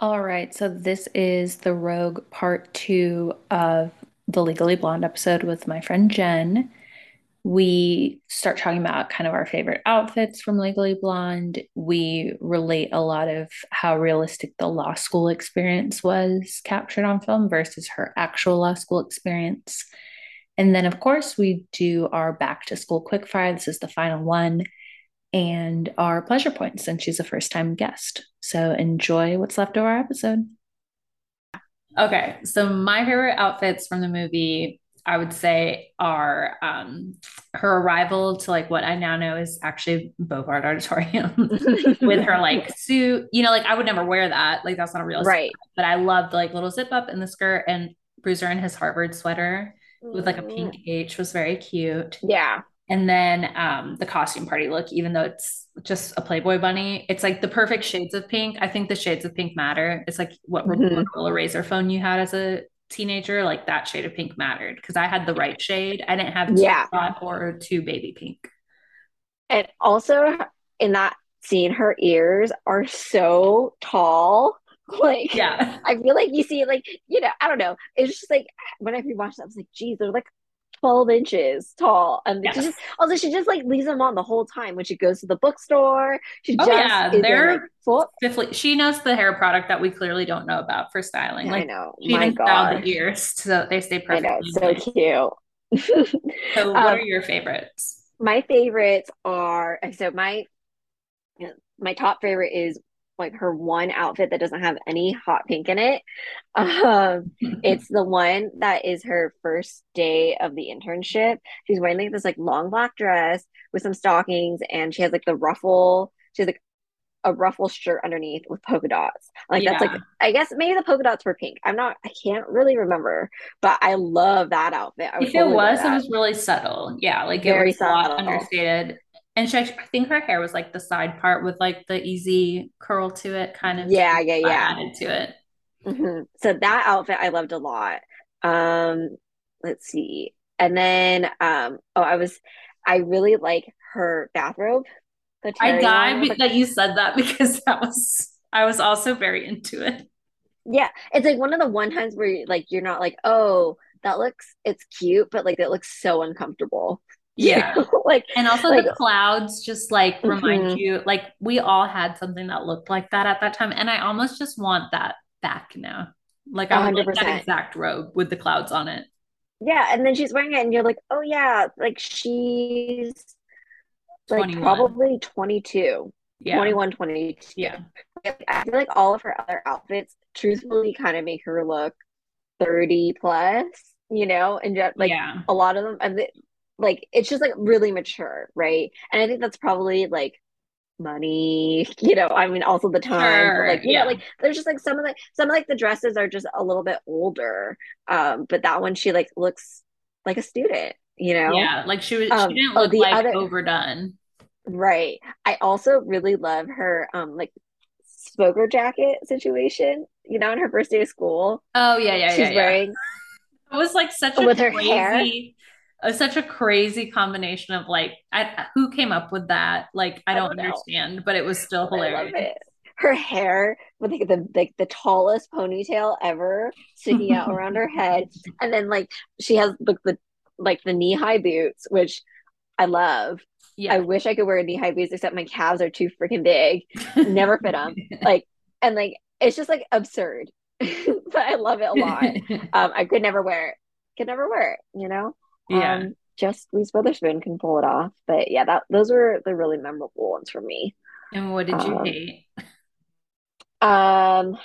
All right, so this is the Rogue part two of the Legally Blonde episode with my friend Jen. We start talking about kind of our favorite outfits from Legally Blonde. We relate a lot of how realistic the law school experience was captured on film versus her actual law school experience. And then, of course, we do our back to school quickfire. This is the final one and our pleasure points since she's a first time guest. So enjoy what's left of our episode. Okay, so my favorite outfits from the movie, I would say, are um, her arrival to like what I now know is actually Bovard Auditorium with her like suit. You know, like I would never wear that. Like that's not a real right. But I loved like little zip up in the skirt and Bruiser in his Harvard sweater with like a pink mm. H was very cute. Yeah. And then um, the costume party look, even though it's just a Playboy bunny, it's like the perfect shades of pink. I think the shades of pink matter. It's like what mm-hmm. Razr phone you had as a teenager, like that shade of pink mattered because I had the right shade. I didn't have yeah. or too baby pink. And also in that scene, her ears are so tall. Like, yeah, I feel like you see, like, you know, I don't know. It's just like whenever you watch that, I was like, geez, they're like 12 inches tall. And yes. she just also she just like leaves them on the whole time when she goes to the bookstore. She oh, just yeah. they're like, full. Stiffly, she knows the hair product that we clearly don't know about for styling. Like I know. She My even styled the ears so they stay perfect. I know, so cute. so what um, are your favorites? My favorites are so my my top favorite is like her one outfit that doesn't have any hot pink in it. Um, it's the one that is her first day of the internship. She's wearing like this like long black dress with some stockings, and she has like the ruffle. She has like a ruffle shirt underneath with polka dots. Like yeah. that's like I guess maybe the polka dots were pink. I'm not I can't really remember, but I love that outfit. if it was, it was really subtle. Yeah, like Very it was subtle. a lot understated and she, I think her hair was like the side part with like the easy curl to it, kind of. Yeah, yeah, yeah. Added to it. Mm-hmm. So that outfit I loved a lot. Um, let's see, and then um, oh, I was, I really like her bathrobe. I died that you said that because that was I was also very into it. Yeah, it's like one of the one times where like you're not like, oh, that looks it's cute, but like it looks so uncomfortable. Yeah. like and also like, the clouds just like remind mm-hmm. you like we all had something that looked like that at that time. And I almost just want that back now. Like I want that exact robe with the clouds on it. Yeah, and then she's wearing it and you're like, oh yeah, like she's like 21. probably 22. Yeah. 21, 22. Yeah. I feel like all of her other outfits truthfully kind of make her look 30 plus, you know, and just like yeah. a lot of them and like it's just like really mature, right? And I think that's probably like money, you know, I mean also the time. Sure, like, you yeah. know, like there's just like some of the some of like the dresses are just a little bit older. Um, but that one she like looks like a student, you know? Yeah, like she was um, she didn't oh, look oh, like other, overdone. Right. I also really love her um like smoker jacket situation, you know, in her first day of school. Oh yeah, yeah, yeah. She's yeah, wearing it was like such a with her crazy, hair uh, such a crazy combination of like I, who came up with that? Like i don't, I don't understand but it was still hilarious. her hair with like the like the tallest ponytail ever sticking out around her head. And then like she has like the like the knee-high boots which i love. Yeah. i wish i could wear knee-high boots except my calves are too freaking big. Never fit them like and like it's just like absurd. But i love it a lot. Um i could never wear it. Could never wear it you know yeah. Um, just Reese Witherspoon can pull it off. But yeah, that those were the really memorable ones for me. And what did you um, hate? Um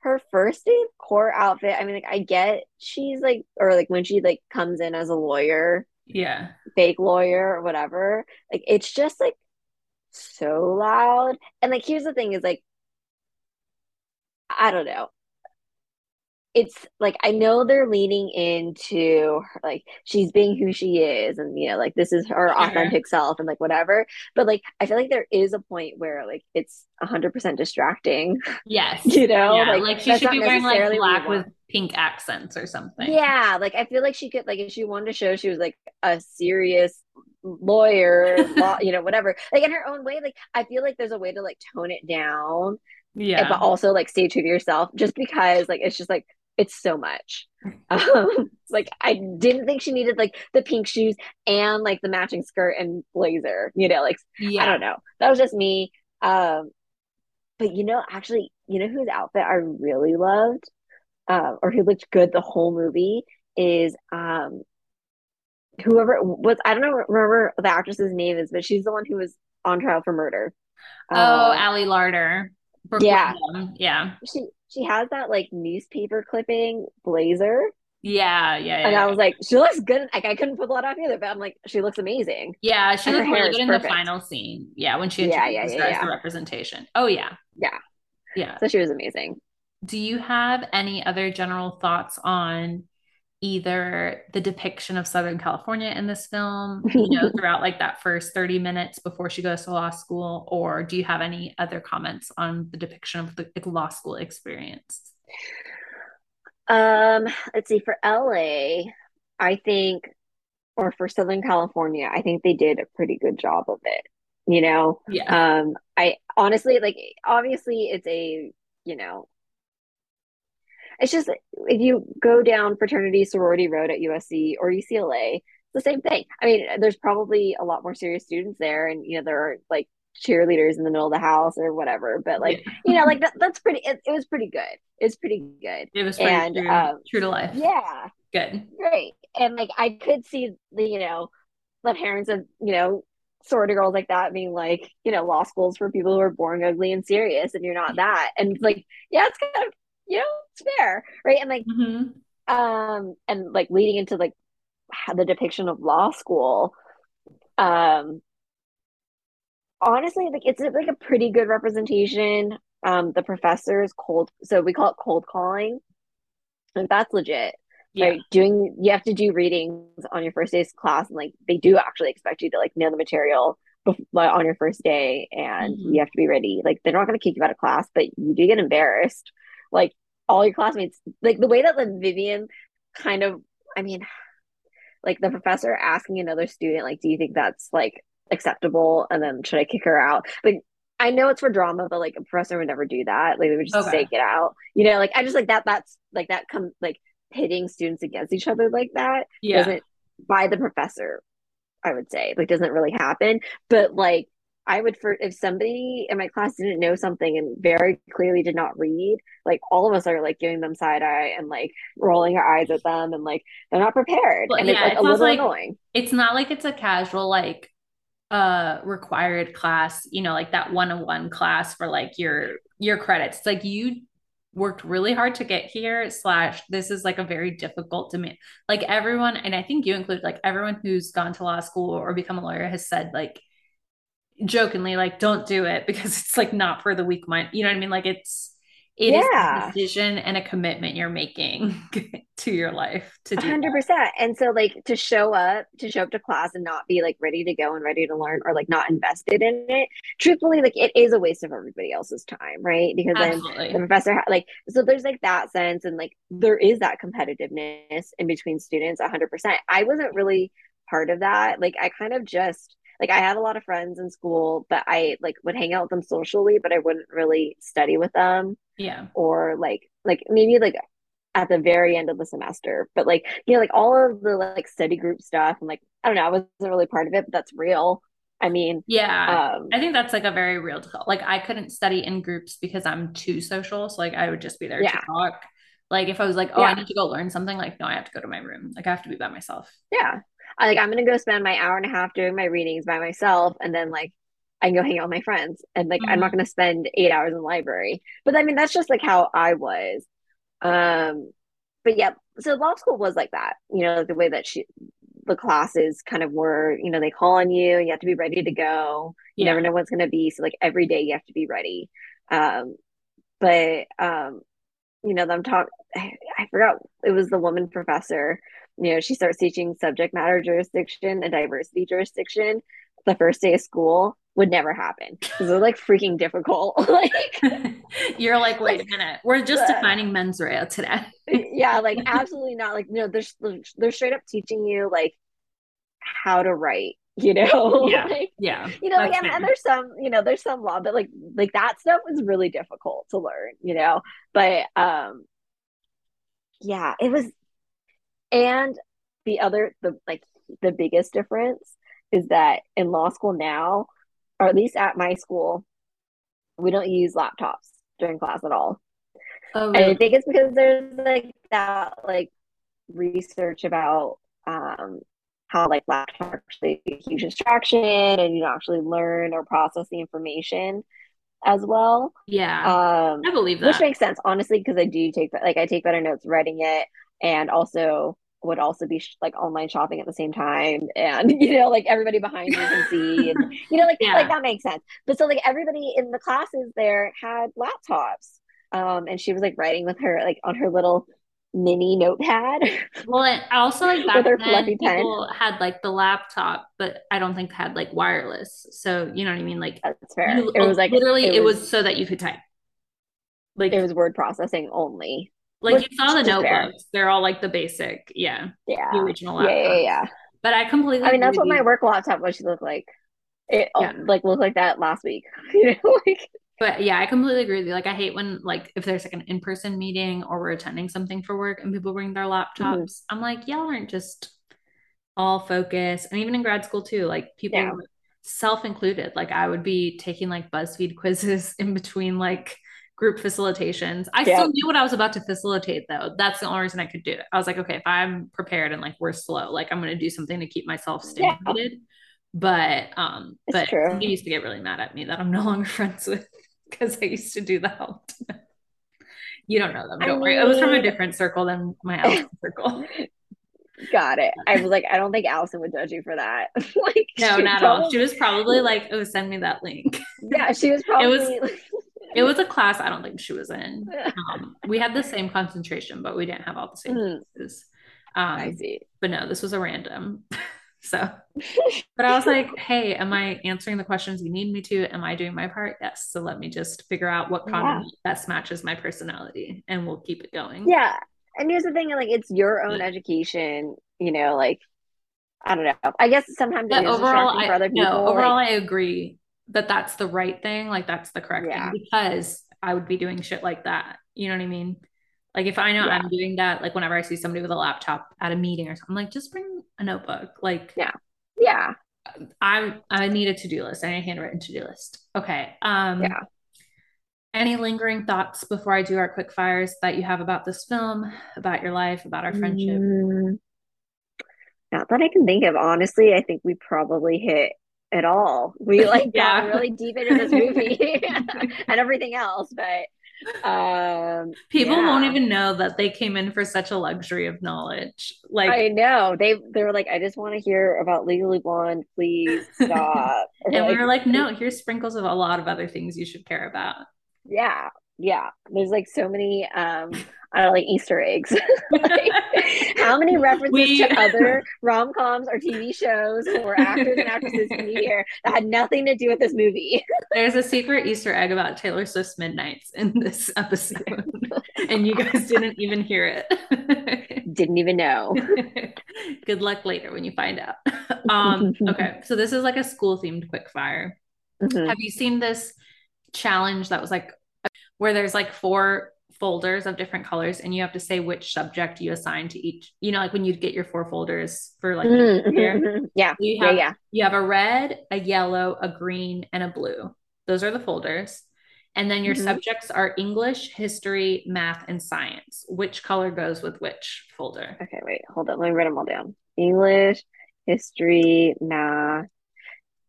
her first day core outfit, I mean like I get she's like or like when she like comes in as a lawyer. Yeah. Fake lawyer or whatever. Like it's just like so loud. And like here's the thing is like I don't know it's like I know they're leaning into like she's being who she is and you know like this is her uh-huh. authentic self and like whatever. But like I feel like there is a point where like it's 100% distracting yes. you know? Yeah. like, like she should be wearing like black with pink accents or something. Yeah like I feel like she could like if she wanted to show she was like a serious lawyer law, you know whatever like in her own way like I feel like there's a way to like tone it down eh, Yeah. But also like stay true to yourself just because like it's just like it's so much. Um, like I didn't think she needed like the pink shoes and like the matching skirt and blazer, you know, like yeah. I don't know. That was just me. Um, but you know, actually, you know whose outfit I really loved, uh, or who looked good the whole movie is um whoever was I don't know remember the actress's name is, but she's the one who was on trial for murder. Oh, uh, Ali Larter. Yeah, yeah. She she has that like newspaper clipping blazer. Yeah, yeah, yeah. And I was like, she looks good. Like I couldn't put that off either, but I'm like, she looks amazing. Yeah, she looks really good in perfect. the final scene. Yeah, when she yeah, yeah, yeah, yeah. the representation. Oh yeah, yeah, yeah. So she was amazing. Do you have any other general thoughts on either the depiction of Southern California in this film, you know, throughout like that first 30 minutes before she goes to law school, or do you have any other comments on the depiction of the law school experience? Um, let's see, for LA, I think, or for Southern California, I think they did a pretty good job of it. You know, yeah. Um, I honestly like obviously it's a you know it's just if you go down fraternity sorority road at USC or UCLA, it's the same thing. I mean, there's probably a lot more serious students there, and you know there are like cheerleaders in the middle of the house or whatever. But like yeah. you know, like that, that's pretty. It, it, was pretty good. It's pretty good. It was and true, um, true to life. Yeah, good, great. And like I could see the you know the parents of you know sorority girls like that being like, you know, law schools for people who are boring, ugly, and serious, and you're not that. And like, yeah, it's kind of you know, it's fair, right? And like, mm-hmm. um, and like leading into like the depiction of law school, um, honestly, like it's like a pretty good representation. Um, the professors cold, so we call it cold calling, and that's legit. Yeah. Right, doing you have to do readings on your first day's class, and like they do actually expect you to like know the material before, on your first day, and mm-hmm. you have to be ready. Like they're not going to kick you out of class, but you do get embarrassed like all your classmates like the way that the Vivian kind of I mean like the professor asking another student like do you think that's like acceptable? And then should I kick her out? Like I know it's for drama but like a professor would never do that. Like they would just okay. say get out. You know like I just like that that's like that comes like pitting students against each other like that yeah. doesn't by the professor I would say like doesn't really happen. But like I would for if somebody in my class didn't know something and very clearly did not read, like all of us are like giving them side eye and like rolling our eyes at them and like they're not prepared. Well, and yeah, it's like a little like, annoying. It's not like it's a casual like uh required class, you know, like that one-on-one class for like your your credits. It's like you worked really hard to get here slash this is like a very difficult to me like everyone and i think you include like everyone who's gone to law school or become a lawyer has said like jokingly like don't do it because it's like not for the weak mind you know what i mean like it's it yeah. is a decision and a commitment you're making to your life to do 100% that. and so like to show up to show up to class and not be like ready to go and ready to learn or like not invested in it truthfully like it is a waste of everybody else's time right because Absolutely. then the professor ha- like so there's like that sense and like there is that competitiveness in between students 100% i wasn't really part of that like i kind of just like I had a lot of friends in school, but I like would hang out with them socially, but I wouldn't really study with them. Yeah. Or like like maybe like at the very end of the semester. But like, you know, like all of the like study group stuff and like I don't know, I wasn't really part of it, but that's real. I mean, yeah, um, I think that's like a very real like I couldn't study in groups because I'm too social. So like I would just be there yeah. to talk. Like if I was like, oh, yeah. I need to go learn something, like no, I have to go to my room. Like I have to be by myself. Yeah. I like I'm gonna go spend my hour and a half doing my readings by myself, and then like I can go hang out with my friends, and like mm-hmm. I'm not mm-hmm. gonna spend eight hours in the library. But I mean, that's just like how I was. Um, but yeah, so law school was like that. You know, the way that she the classes kind of were. You know, they call on you, you have to be ready to go. You yeah. never know what's gonna be, so like every day you have to be ready. Um, but um, you know, I'm talking. I forgot it was the woman professor you know, she starts teaching subject matter jurisdiction and diversity jurisdiction the first day of school would never happen because they're like freaking difficult. like you're like, wait like, a minute, we're just uh, defining mens rea today. yeah, like absolutely not. Like, you know, they're they're straight up teaching you like how to write you know? Yeah. like, yeah. you know, like, and, and there's some, you know, there's some law, but like, like that stuff was really difficult to learn, you know? But, um, yeah, it was, and the other, the like, the biggest difference is that in law school now, or at least at my school, we don't use laptops during class at all. Oh, And I think it's because there's like that like research about um how like laptops are actually a huge distraction and you don't actually learn or process the information as well. Yeah. Um, I believe that, which makes sense honestly because I do take like I take better notes writing it and also would also be sh- like online shopping at the same time and you know like everybody behind you can see and you know like Yeah. like that makes sense but so like everybody in the classes there had laptops um and she was like writing with her like on her little mini notepad Well, and also like back then, fluffy pen people had like the laptop, but I don't think had like wireless. So you know what I mean? Like that's fair you it was like literally, it it was was so that you could type. Like it was word processing only like which you saw the fair notebooks. They're all like the basic, yeah, yeah, the original yeah yeah yeah But I completely I mean that's what my work laptop was look like it Yeah. like looked like that last week you know like But yeah, I completely agree with you. Like I hate when like if there's like an in-person meeting or we're attending something for work and people bring their mhm. laptops. I'm like, y'all aren't just all focused. And even in grad school too, like people yeah self-included. Like I would be taking like BuzzFeed quizzes in between like group facilitations. I still knew what I was about to facilitate though. That's the only reason I could do it. I was like, okay, if I'm prepared and like we're slow, like I'm gonna do something to keep myself Yeah, stimulated. But um, it's but true. somebody used to get really mad at me that I'm no longer friends with because I used to do that all the time. You don't know them, don't worry. It was from a different circle than my Allison circle. got it. I was like, I don't think Allison would judge you for that. like, No, not at all. She was probably like, "Oh, send me that link." yeah, she was probably. It was probably. It was a class I don't think she was in. Um, we had the same concentration, but we didn't have all the same Hmm, classes. I Um, see. but no, this was a random. So, but I was like, "Hey, am I answering the questions you need me to? Am I doing my part?" Yes. So let me just figure out what Yeah, best matches my personality, and we'll keep it going. yeah. And here's the thing, like, it's your own Yeah. education. You know, like, I don't know. I guess sometimes But overall, I no, overall, Like, I agree that that's the right thing. Like that's the correct thing because I would be doing shit like that. You know what I mean? Like if I know yeah, I'm doing that, like whenever I see somebody with a laptop at a meeting or something, I'm like, just bring a notebook. Like yeah, yeah, I'm, I need a to-do list. I need a handwritten to-do list. Okay. Um, yeah. any lingering thoughts before I do our quick fires that you have about this film, about your life, about our friendship? Mm, not that I can think of. Honestly, I think we probably hit it all. We like got really deep into this movie and everything else, but um, People won't even know that they came in for such a luxury of knowledge. Like I know. They they were like, I just want to hear about Legally Blonde. Please stop. And we like, were like, no, here's sprinkles of a lot of other things you should care about. yeah, yeah. There's like so many um I don't know, like Easter eggs. like how many references we to other rom-coms or TV shows or actors and actresses can you hear that had nothing to do with this movie? there's a secret Easter egg about Taylor Swift's Midnights in this episode, and you guys didn't even hear it. Didn't even know. Good luck later when you find out. Um, okay, so this is like a school themed quick fire. Mhm. Have you seen this challenge that was like where there's like four folders of different colors and you have to say which subject you assign to each, you know, like when you get your four folders for like Mhm, year. mhm, mhm. Yeah, You yeah, have yeah. you have a red, a yellow, a green, and a blue. Those are the folders. And then your Mhm. subjects are English, history, math, and science. Which color goes with which folder? Okay, wait, hold on. Let me write them all down. English, history, math,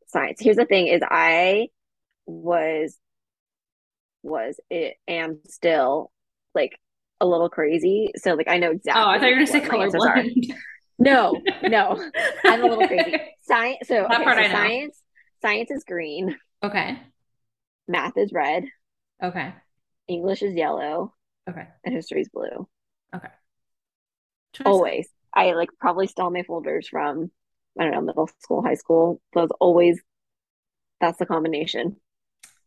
science. Here's the thing: is I was was it am still like a little crazy. So like I know exactly. Oh, I thought you were gonna say what my are. colorblind. No, no, I'm a little crazy. Science. So okay, so science. Science is green. Okay. Math is red. Okay. English is yellow, Okay. and history is blue. Okay. Always. I like probably stole my folders from I don't know middle school, high school. Those always. That's the combination.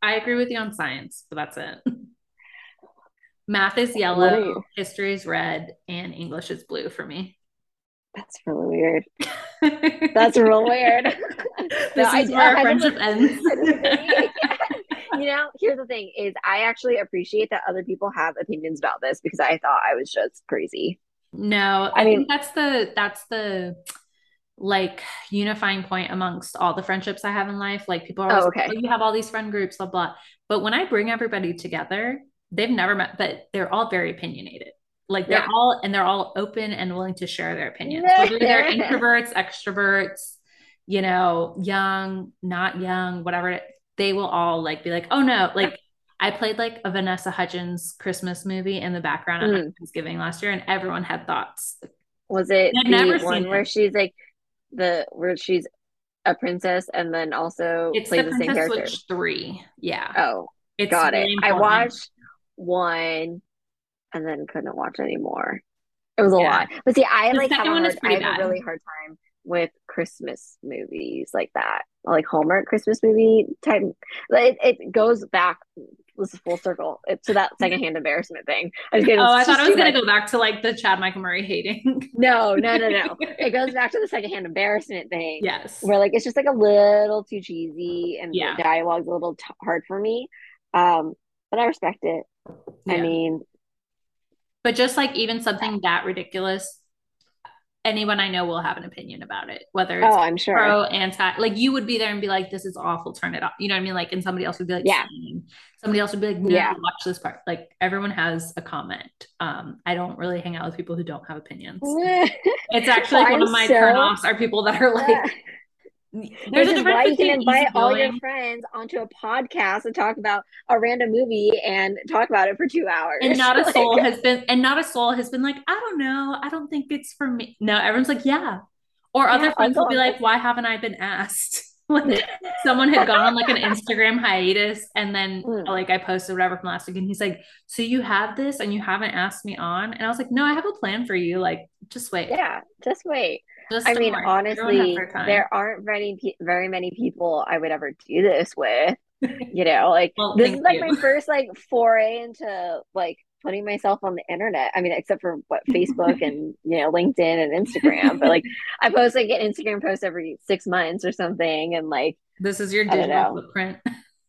I agree with you on science, but that's it. Math is yellow, history is red, and English is blue for me. That's really weird. That's real weird. this I, is where our I- friendship ends. you know, here's the thing: is I actually appreciate that other people have opinions about this because I thought I was just crazy. No, I I, mean- think that's the that's the like unifying point amongst all the friendships I have in life. Like people are Oh, okay. oh, you have all these friend groups, blah blah. But when I bring everybody together, they've never met, but they're all very opinionated. Like they're Yeah. all and they're all open and willing to share their opinions. Whether they're introverts, extroverts, you know, young, not young, whatever, they will all like be like, oh no, like I played like a Vanessa Hudgens Christmas movie in the background at my Mm. Thanksgiving last year, and everyone had thoughts. Was it the never seen where she's like the where she's a princess and then also It's plays the the, same Princess character? Switch three. Yeah, Oh, it's got it. I watched one and then couldn't watch anymore. It was a Yeah. lot. But see, I The like have a hard, I have bad. a really hard time with Christmas movies like that, like Hallmark Christmas movie type. It, it goes back. This is full circle it, to that secondhand embarrassment thing. I was getting Oh, I thought I was gonna go back to like the Chad Michael Murray hating. No, no, no, no. It goes back to the secondhand embarrassment thing. yes. where like it's just like a little too cheesy and Yeah. the dialogue's a little t- hard for me. Um, but I respect it. I mean, But just like even something that ridiculous, anyone I know will have an opinion about it, whether it's oh, I'm sure. pro, anti. Like you would be there and be like, "This is awful. Turn it off." You know what I mean? Like, and somebody else would be like, Yeah. "Same." Somebody else would be like, "No, Yeah. watch this part." Like everyone has a comment. Um, I don't really hang out with people who don't have opinions. It's actually one of my so- turnoffs are people that are like, Which there's a why you can invite all your friends onto a podcast and talk about a random movie and talk about it for two hours. and not a Like, soul has been and not a soul has been like i don't know. I don't think it's for me. No everyone's like yeah. Or other friends I'll be like why haven't i been asked? Like someone had gone on like an instagram hiatus and then Mm. like i posted whatever from last week and he's like so you have this and you haven't asked me on? And i was like no i have a plan for you. Like just wait. Yeah, just wait. Just I mean. Honestly, there aren't very very many people I would ever do this with. You know, like Well, this is like you. my first like foray into like putting myself on the internet. I mean, except for what Facebook and you know LinkedIn and Instagram, but like I post like an Instagram post every six months or something, and like this is your digital footprint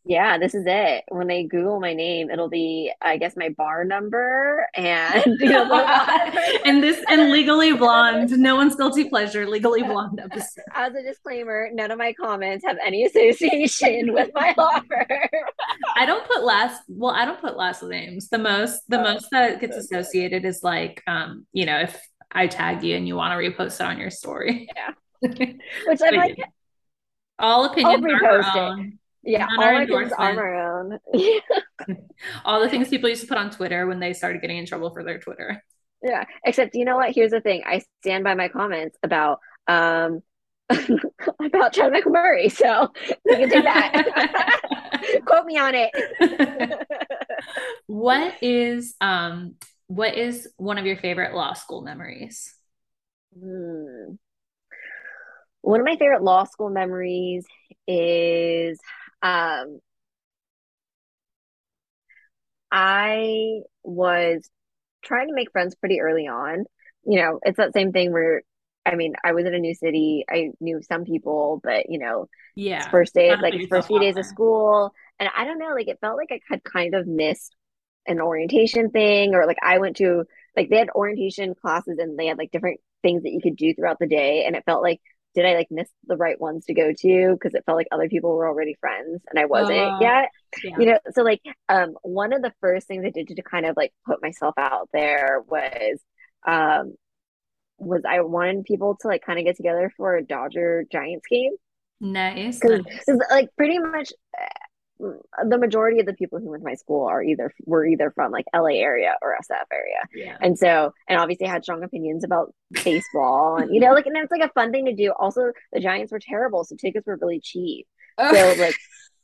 yeah, this is it. When they Google my name, it'll be I guess my bar number and you know and this and legally blonde no one's guilty pleasure legally blonde episode As a disclaimer, none of my comments have any association with my law firm. I don't put last well, I don't put last names. The most the Oh, most that gets associated is like um, you know, if I tag you and you want to repost it on your story. Yeah. Which I'm like, all opinions are our own. Yeah, all things are endorsements. own. All the things people used to put on Twitter when they started getting in trouble for their Twitter. yeah, except you know what? Here's the thing: I stand by my comments about um about Chad Michael Murray, so we can do that. Quote me on it. what is um what is one of your favorite law school memories? Hmm. One of my favorite law school memories is um I was trying to make friends pretty early on. You know, it's that same thing where I mean, I was in a new city. I knew some people, but you know, Yeah. first day, like first few days there. of school, and I don't know, like it felt like I had kind of missed an orientation thing, or like I went to like they had orientation classes and they had like different things that you could do throughout the day, and it felt like did I like miss the right ones to go to because it felt like other people were already friends and I wasn't Uh, yet Yeah. you know so like um one of the first things i did to kind of like put myself out there was um was i wanted people to like kind of get together for a dodger giants game Nice. because nice. like pretty much the majority of the people who went to my school are either were either from like la area or sf area Yeah. and so and obviously had strong opinions about baseball and you know like and it's like a fun thing to do also the giants were terrible so tickets were really cheap so like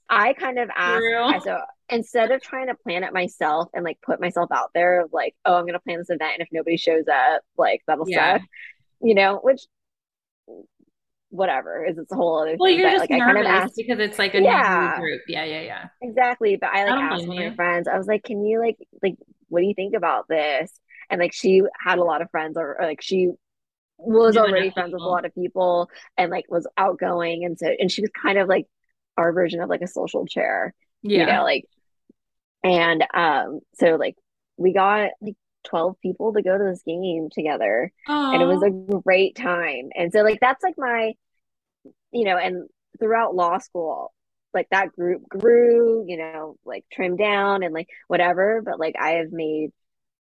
I kind of asked. I- so instead of trying to plan it myself and like put myself out there of like, oh, I'm gonna plan this event and if nobody shows up, like that'll Yeah. suck. You know, which whatever is it's a whole other Well, thing. you're But just like I kind nervous of asked because it's like a Yeah. new group. Yeah, yeah, yeah. exactly, but I like I asked my friends, I was like, Can you like like what do you think about this? And like she had a lot of friends or, or like she was already friends with a lot of people and like was outgoing and so and she was kind of like our version of like a social chair yeah you know like and um so like we got like 12 people to go to this game together. Aww. and it was a great time. And so like that's like my you know and throughout law school like that group grew you know like trimmed down and like whatever. But like i have made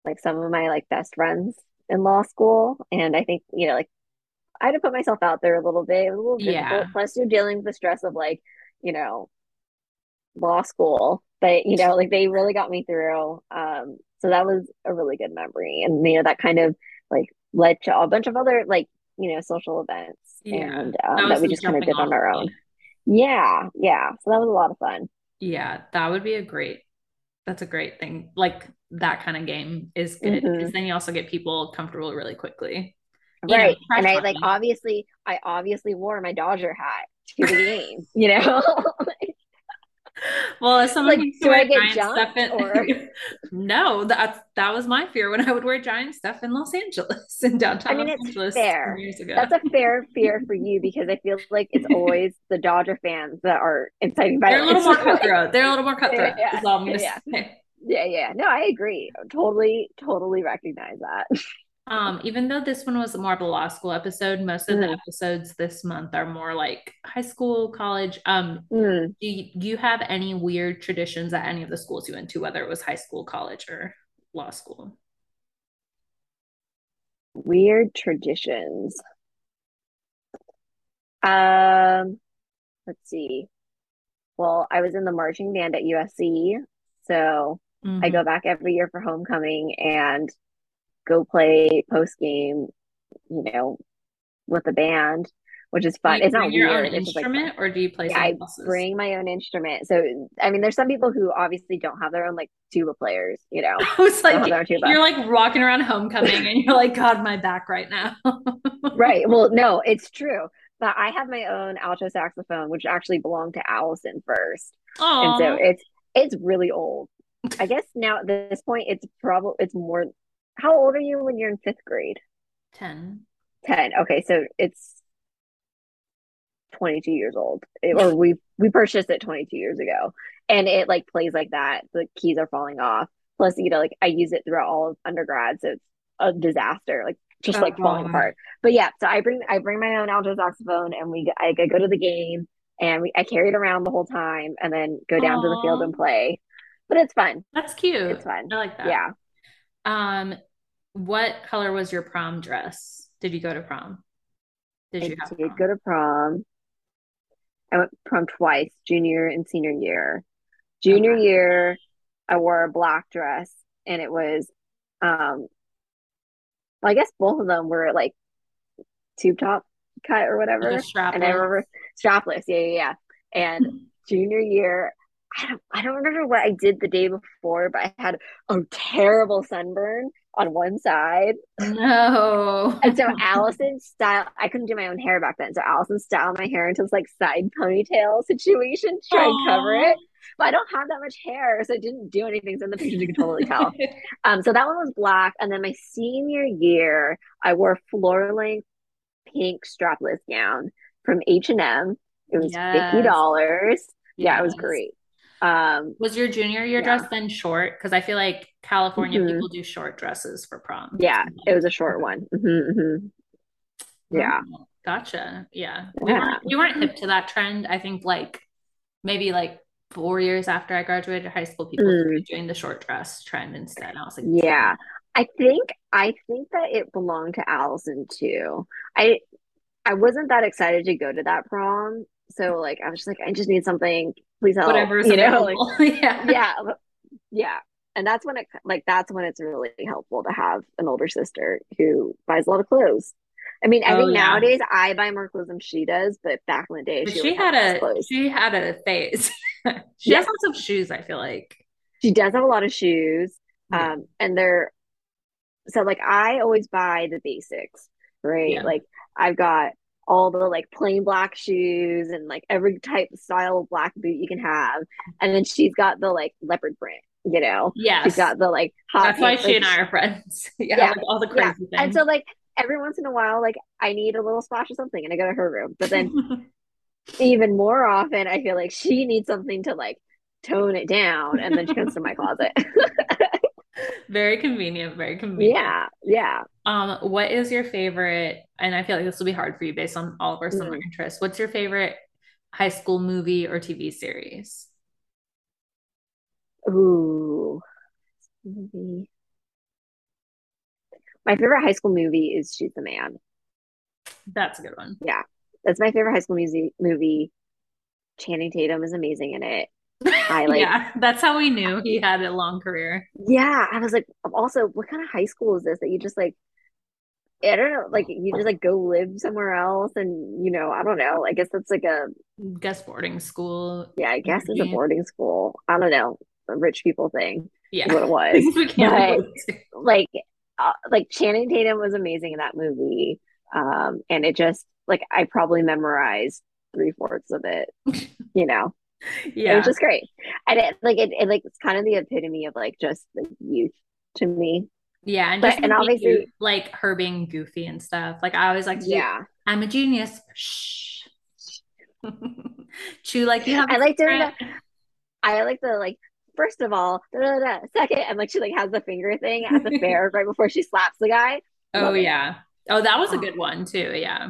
like some of my like best friends in law school. And i think you know like i had to put myself out there a little bit. It was a little difficult. Yeah. plus you're dealing with the stress of like you know law school but you know like they really got me through um so that was a really good memory. And you know that kind of like led to a bunch of other like you know social events yeah. and um, that, that we just kind of did on our own. yeah yeah so that was a lot of fun. Yeah that would be a great that's a great thing like that kind of game is good because mm-hmm. then you also get people comfortable really quickly. Right know, and i like obviously i obviously wore my dodger hat to the game you know well, as someone like, do I get stuff in, or no, that that was my fear when I would wear giant stuff in Los Angeles in downtown. I mean, Los it's Angeles fair. Years ago. That's a fair fear for you because I feel like it's always the Dodger fans that are inciting violence. They're a little more cutthroat. They're a little more cutthroat. Yeah, yeah. yeah, yeah. No, I agree. Totally, totally recognize that. Um, even though this one was more of a law school episode, most of mm. the episodes this month are more like high school, college. Um, mm. do, you, do you have any weird traditions at any of the schools you went to, whether it was high school, college, or law school? Weird traditions. Um, let's see. Well, I was in the marching band at USC, so mm-hmm. I go back every year for homecoming, and go play post game, you know, with the band, which is fun. It's not your weird. own instrument, like, or do you play? Yeah, I else's? bring my own instrument. So I mean, there's some people who obviously don't have their own like tuba players. You know, I was like, you're like walking around homecoming, and you're like, God, my back right now. right. Well, no, it's true. But I have my own alto saxophone, which actually belonged to Allison first, Aww. and so it's it's really old. I guess now at this point, it's probably it's more how old are you when you're in fifth grade? 10. 10. Okay, so it's 22 years old. It, or we we purchased it 22 years ago. And it like plays like that. The keys are falling off. Plus, you know, like I use it throughout all of undergrad, so it's a disaster. Like just oh, like falling apart. But yeah, so I bring I bring my own alto saxophone and we I, I go to the game and we I carry it around the whole time and then go down Aww. to the field and play. But it's fun. That's cute. It's fun. I like that. Yeah. Um, what color was your prom dress? Did you go to prom? Did you I did go to prom. I went prom twice, junior and senior year. Junior okay. year, I wore a black dress, and it was, um, well, I guess both of them were like tube top cut or whatever. Like and I remember strapless, yeah, yeah, yeah. And junior year, I don't, I don't remember what I did the day before, but I had a terrible sunburn on one side. No. and so Allison style I couldn't do my own hair back then. So Allison styled my hair into this like side ponytail situation to try Aww. and cover it. But I don't have that much hair, so it didn't do anything. So in the pictures you can totally tell. um, so that one was black. And then my senior year, I wore floor length pink strapless gown from H and M. It was yes. fifty dollars. Yeah, it was great. Um, was your junior year yeah. dress then short? Because I feel like California mm-hmm. people do short dresses for prom. Yeah, it was a short one. Mm-hmm, mm-hmm. Yeah, oh, gotcha. Yeah, yeah. We, weren't, we weren't hip to that trend. I think like maybe like four years after I graduated high school, people mm. were doing the short dress trend instead. And I was like, yeah, I think I think that it belonged to Allison too. I I wasn't that excited to go to that prom, so like I was just like, I just need something please help. Whatever, you know, like, yeah, yeah, yeah. And that's when it like that's when it's really helpful to have an older sister who buys a lot of clothes. I mean, I oh, think yeah. nowadays I buy more clothes than she does, but back in the day, she, she had a clothes. she had a phase. she yeah. has lots of shoes. I feel like she does have a lot of shoes, yeah. um, and they're so like I always buy the basics, right? Like I've got all the like plain black shoes and like every type of style of black boot you can have. And then she's got the like leopard print, you know? Yeah. She's got the like hot. That's why she and I are friends. yeah. yeah. Like all the crazy yeah. things. And so like every once in a while, like I need a little splash of something and I go to her room. But then even more often, I feel like she needs something to like tone it down and then she comes to my closet. very convenient, very convenient. Yeah, yeah. Um, what is your favorite? And I feel like this will be hard for you based on all of our similar mm. interests. What's your favorite high school movie or TV series? Ooh, movie. My favorite high school movie is She's the Man. That's a good one. Yeah, that's my favorite high school music movie. Channing Tatum is amazing in it. I like. yeah, that's how we knew he had a long career. Yeah, I was like, also, what kind of high school is this that you just like? I don't know, like you just like go live somewhere else, and you know, I don't know. I guess that's like a guest boarding school. Yeah, I guess it's a boarding school. I don't know, a rich people thing. Yeah, what it was. but, like, uh, like Channing Tatum was amazing in that movie, um, and it just like I probably memorized three fourths of it. You know, yeah, which is great. And it like it, it like it's kind of the epitome of like just the youth to me. Yeah, and, but, and obviously like her being goofy and stuff. Like I always like, yeah, I'm a genius. Shh. Chew like you have. I like doing that. I like the like. First of all, da, da, da, second, and like she like has the finger thing at the fair right before she slaps the guy. Oh Love yeah. It. Oh, that was a um, good one too. Yeah.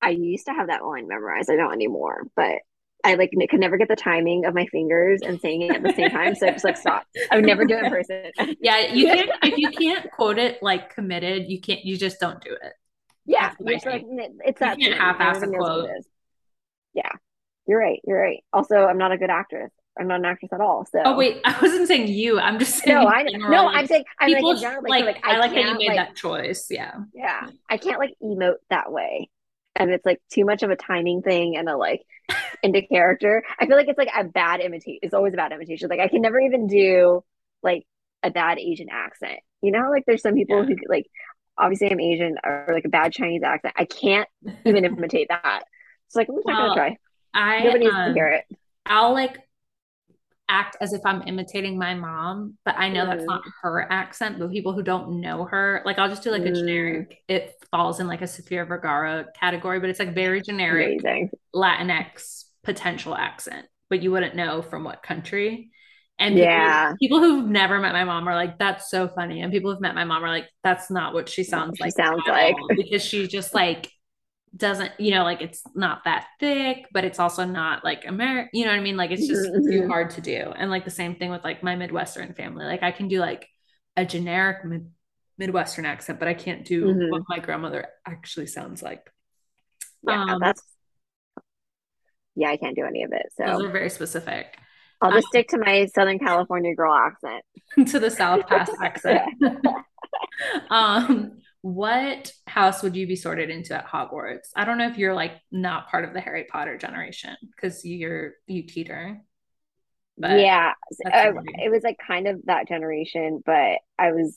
I used to have that line memorized. I don't anymore, but I like could never get the timing of my fingers and saying it at the same time. So I just like stop. I would never do it in person. yeah, you can't if you can't quote it like committed, you can't you just don't do it. Yeah, it's like it's that you half-ass a quote. Yeah, you're right. You're right. Also, I'm not a good actress. I'm not an actress at all. So oh wait, I wasn't saying you. I'm just saying. No, I. No, I'm saying I'm people, like, general, like, like, I, I like that you made like, that choice. Yeah. Yeah, I can't like emote that way and it's like too much of a timing thing and a like into character. I feel like it's like a bad imitation. It's always a bad imitation. Like I can never even do like a bad Asian accent. You know, like there's some people yeah. who like obviously I'm Asian or like a bad Chinese accent. I can't even imitate that. So like I'm just well, not gonna try. I nobody needs um, to hear it. I'll like act as if I'm imitating my mom, but I know mm. that's not her accent. But people who don't know her, like I'll just do like mm. a generic. It falls in like a Sofia Vergara category, but it's like very generic Amazing. Latinx potential accent, but you wouldn't know from what country. And people, yeah, people who've never met my mom are like, "That's so funny," and people who've met my mom are like, "That's not what she sounds she like." Sounds like because she's just like doesn't you know like it's not that thick but it's also not like american you know what i mean? Like it's just mm-hmm. too hard to do. And like the same thing with like my midwestern family. Like i can do like a generic mid- midwestern accent but i can't do mm-hmm. what my grandmother actually sounds like. Yeah um, that's yeah i can't do any of it so those are very specific. I'll just um, stick to my southern california girl accent. To the south pass accent. Um what house would you be sorted into at Hogwarts? I don't know if you're like not part of the Harry Potter generation because you're you teeter. But yeah, it was like kind of that generation, but I was,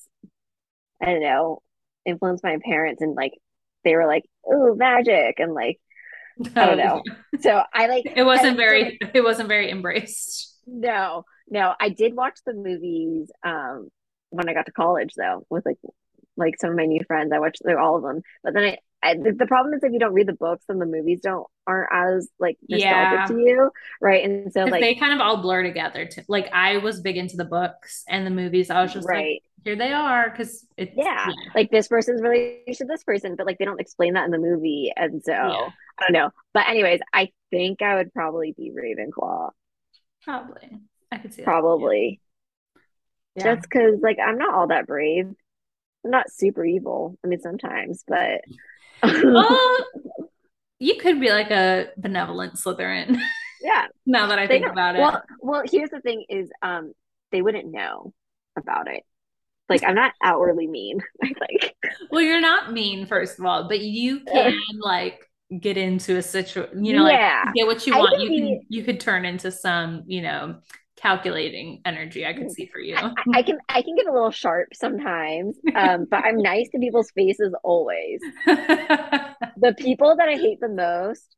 I don't know, influenced by my parents and like they were like, "Oh, magic," and like I don't know. So I like it wasn't very like, it wasn't very embraced. No, no, I did watch the movies um when I got to college though with like like some of my new friends. I watched all of them, but then I, I the, problem is if you don't read the books, then the movies don't aren't as like nostalgic yeah. to you, right? And so like they kind of all blur together. To, like I was big into the books and the movies. I was just right. like, here they are, because it's yeah. yeah. like this person's related to this person, but like they don't explain that in the movie, and so yeah. I don't know. But anyways, I think I would probably be Ravenclaw. Probably, I could see probably. Yeah. Just because, like, I'm not all that brave. I'm not super evil. I mean, sometimes, but well, you could be like a benevolent Slytherin. Yeah. now that I think about it. Well, well, here's the thing: is um, they wouldn't know about it. Like, I'm not outwardly mean. like, well, you're not mean, first of all, but you can like get into a situation. You know, yeah. like get what you want. You can be... you could turn into some, you know, calculating energy I can see for you. I, I, can I can get a little sharp sometimes, um, but I'm nice to people's faces always. the people that I hate the most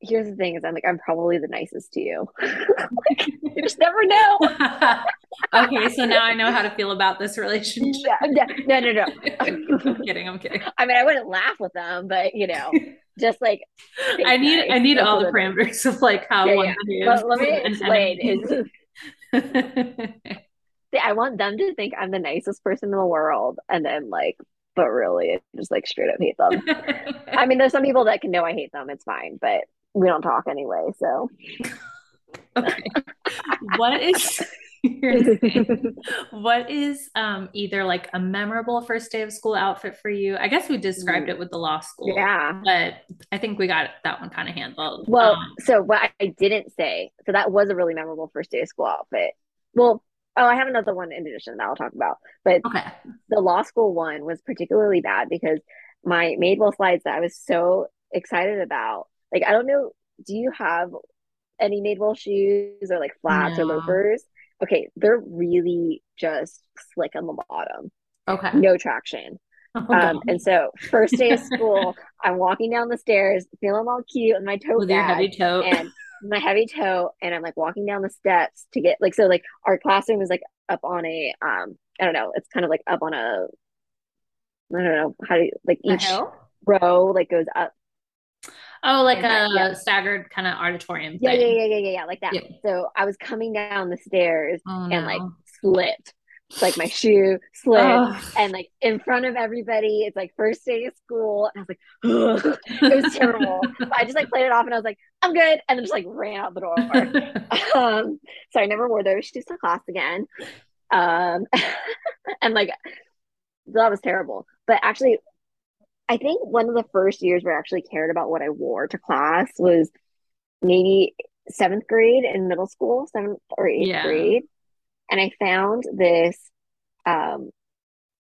here's the thing: is I'm like I'm probably the nicest to you. you just never know. okay, so now I know how to feel about this relationship. Yeah, no, no, no. I'm kidding. I'm kidding. I mean, I wouldn't laugh with them, but you know, just like I need nice. I need all the parameters of like how yeah, one yeah. Let, me explain. Is I want them to think I'm the nicest person in the world, and then like, but really, just like straight up hate them. I mean, there's some people that can know I hate them. It's fine, but we don't talk anyway. So, okay, what is what is um either like a memorable first day of school outfit for you? I guess we described it with the law school. Yeah. But I think we got that one kind of handled. Well, um, so what I didn't say, so that was a really memorable first day of school outfit. Well, oh, I have another one in addition that I'll talk about. But okay. the law school one was particularly bad because my Madewell slides that I was so excited about. Like, I don't know, do you have any Madewell shoes or like flats no. or loafers? okay, they're really just slick on the bottom. Okay. No traction. Oh, um, and so first day of school, I'm walking down the stairs, feeling all cute with my toe with your heavy toe and my heavy toe, and I'm like walking down the steps to get like so like our classroom is like up on a um I don't know, it's kind of like up on a I don't know how do you like each row like goes up Oh, like a yeah. staggered kind of auditorium. Yeah, yeah, yeah, yeah, yeah, yeah, like that. Yeah. So I was coming down the stairs oh, and like slipped. Like my shoe slipped, oh. and like in front of everybody, it's like first day of school. And I was like, Ugh. it was terrible. but I just like played it off, and I was like, I'm good, and then just like ran out the door. um, so I never wore those shoes to class again. Um, and like that was terrible. But actually, I think one of the first years where I actually cared about what I wore to class was maybe seventh grade in middle school, seventh or eighth yeah. grade. And I found this um,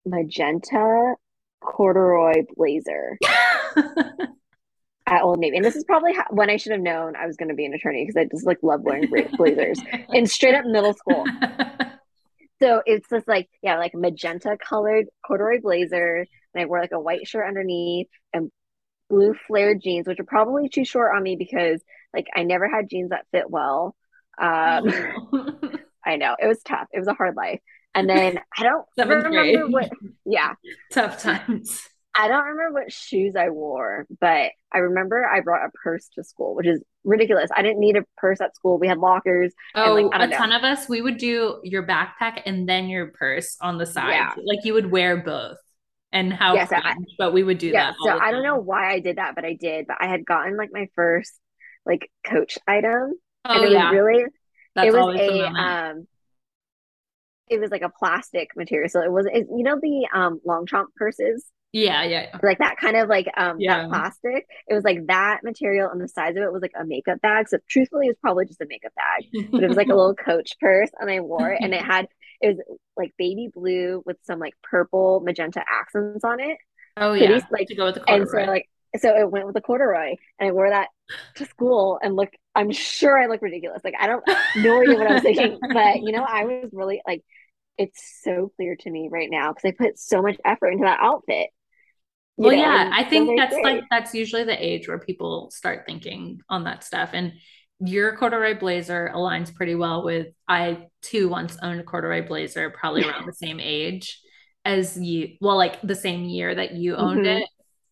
magenta corduroy blazer at Old Navy. And this is probably how, when I should have known I was going to be an attorney because I just like love wearing blazers in straight up middle school. So it's this like, yeah, like magenta colored corduroy blazer and I wore like a white shirt underneath and blue flared jeans, which are probably too short on me because like I never had jeans that fit well. Um, I know it was tough. It was a hard life. And then I don't remember what, yeah, tough times. I don't remember what shoes I wore, but I remember I brought a purse to school, which is ridiculous. I didn't need a purse at school. We had lockers. Oh, like, a know. ton of us, we would do your backpack and then your purse on the side. Yeah. Like you would wear both and how yes, I, but we would do yeah, that. So I don't know why I did that, but I did. But I had gotten like my first like coach item. Oh, and it yeah. was really That's it was a um it was like a plastic material. So it was it, you know the um Longchamp purses? Yeah, yeah, yeah. Like that kind of like um yeah. that plastic. It was like that material and the size of it was like a makeup bag. So truthfully it was probably just a makeup bag. But it was like a little coach purse and I wore it and it had it was like baby blue with some like purple magenta accents on it. Oh yeah, these, like to go with the corduroy. And so like so it went with the corduroy, and I wore that to school and look. I'm sure I look ridiculous. Like I don't know what I was thinking, but you know, I was really like, it's so clear to me right now because I put so much effort into that outfit. Well, know, yeah, I think that's great. like that's usually the age where people start thinking on that stuff, and your corduroy blazer aligns pretty well with I too once owned a corduroy blazer, probably around the same age as you. Well, like the same year that you owned mm-hmm. it.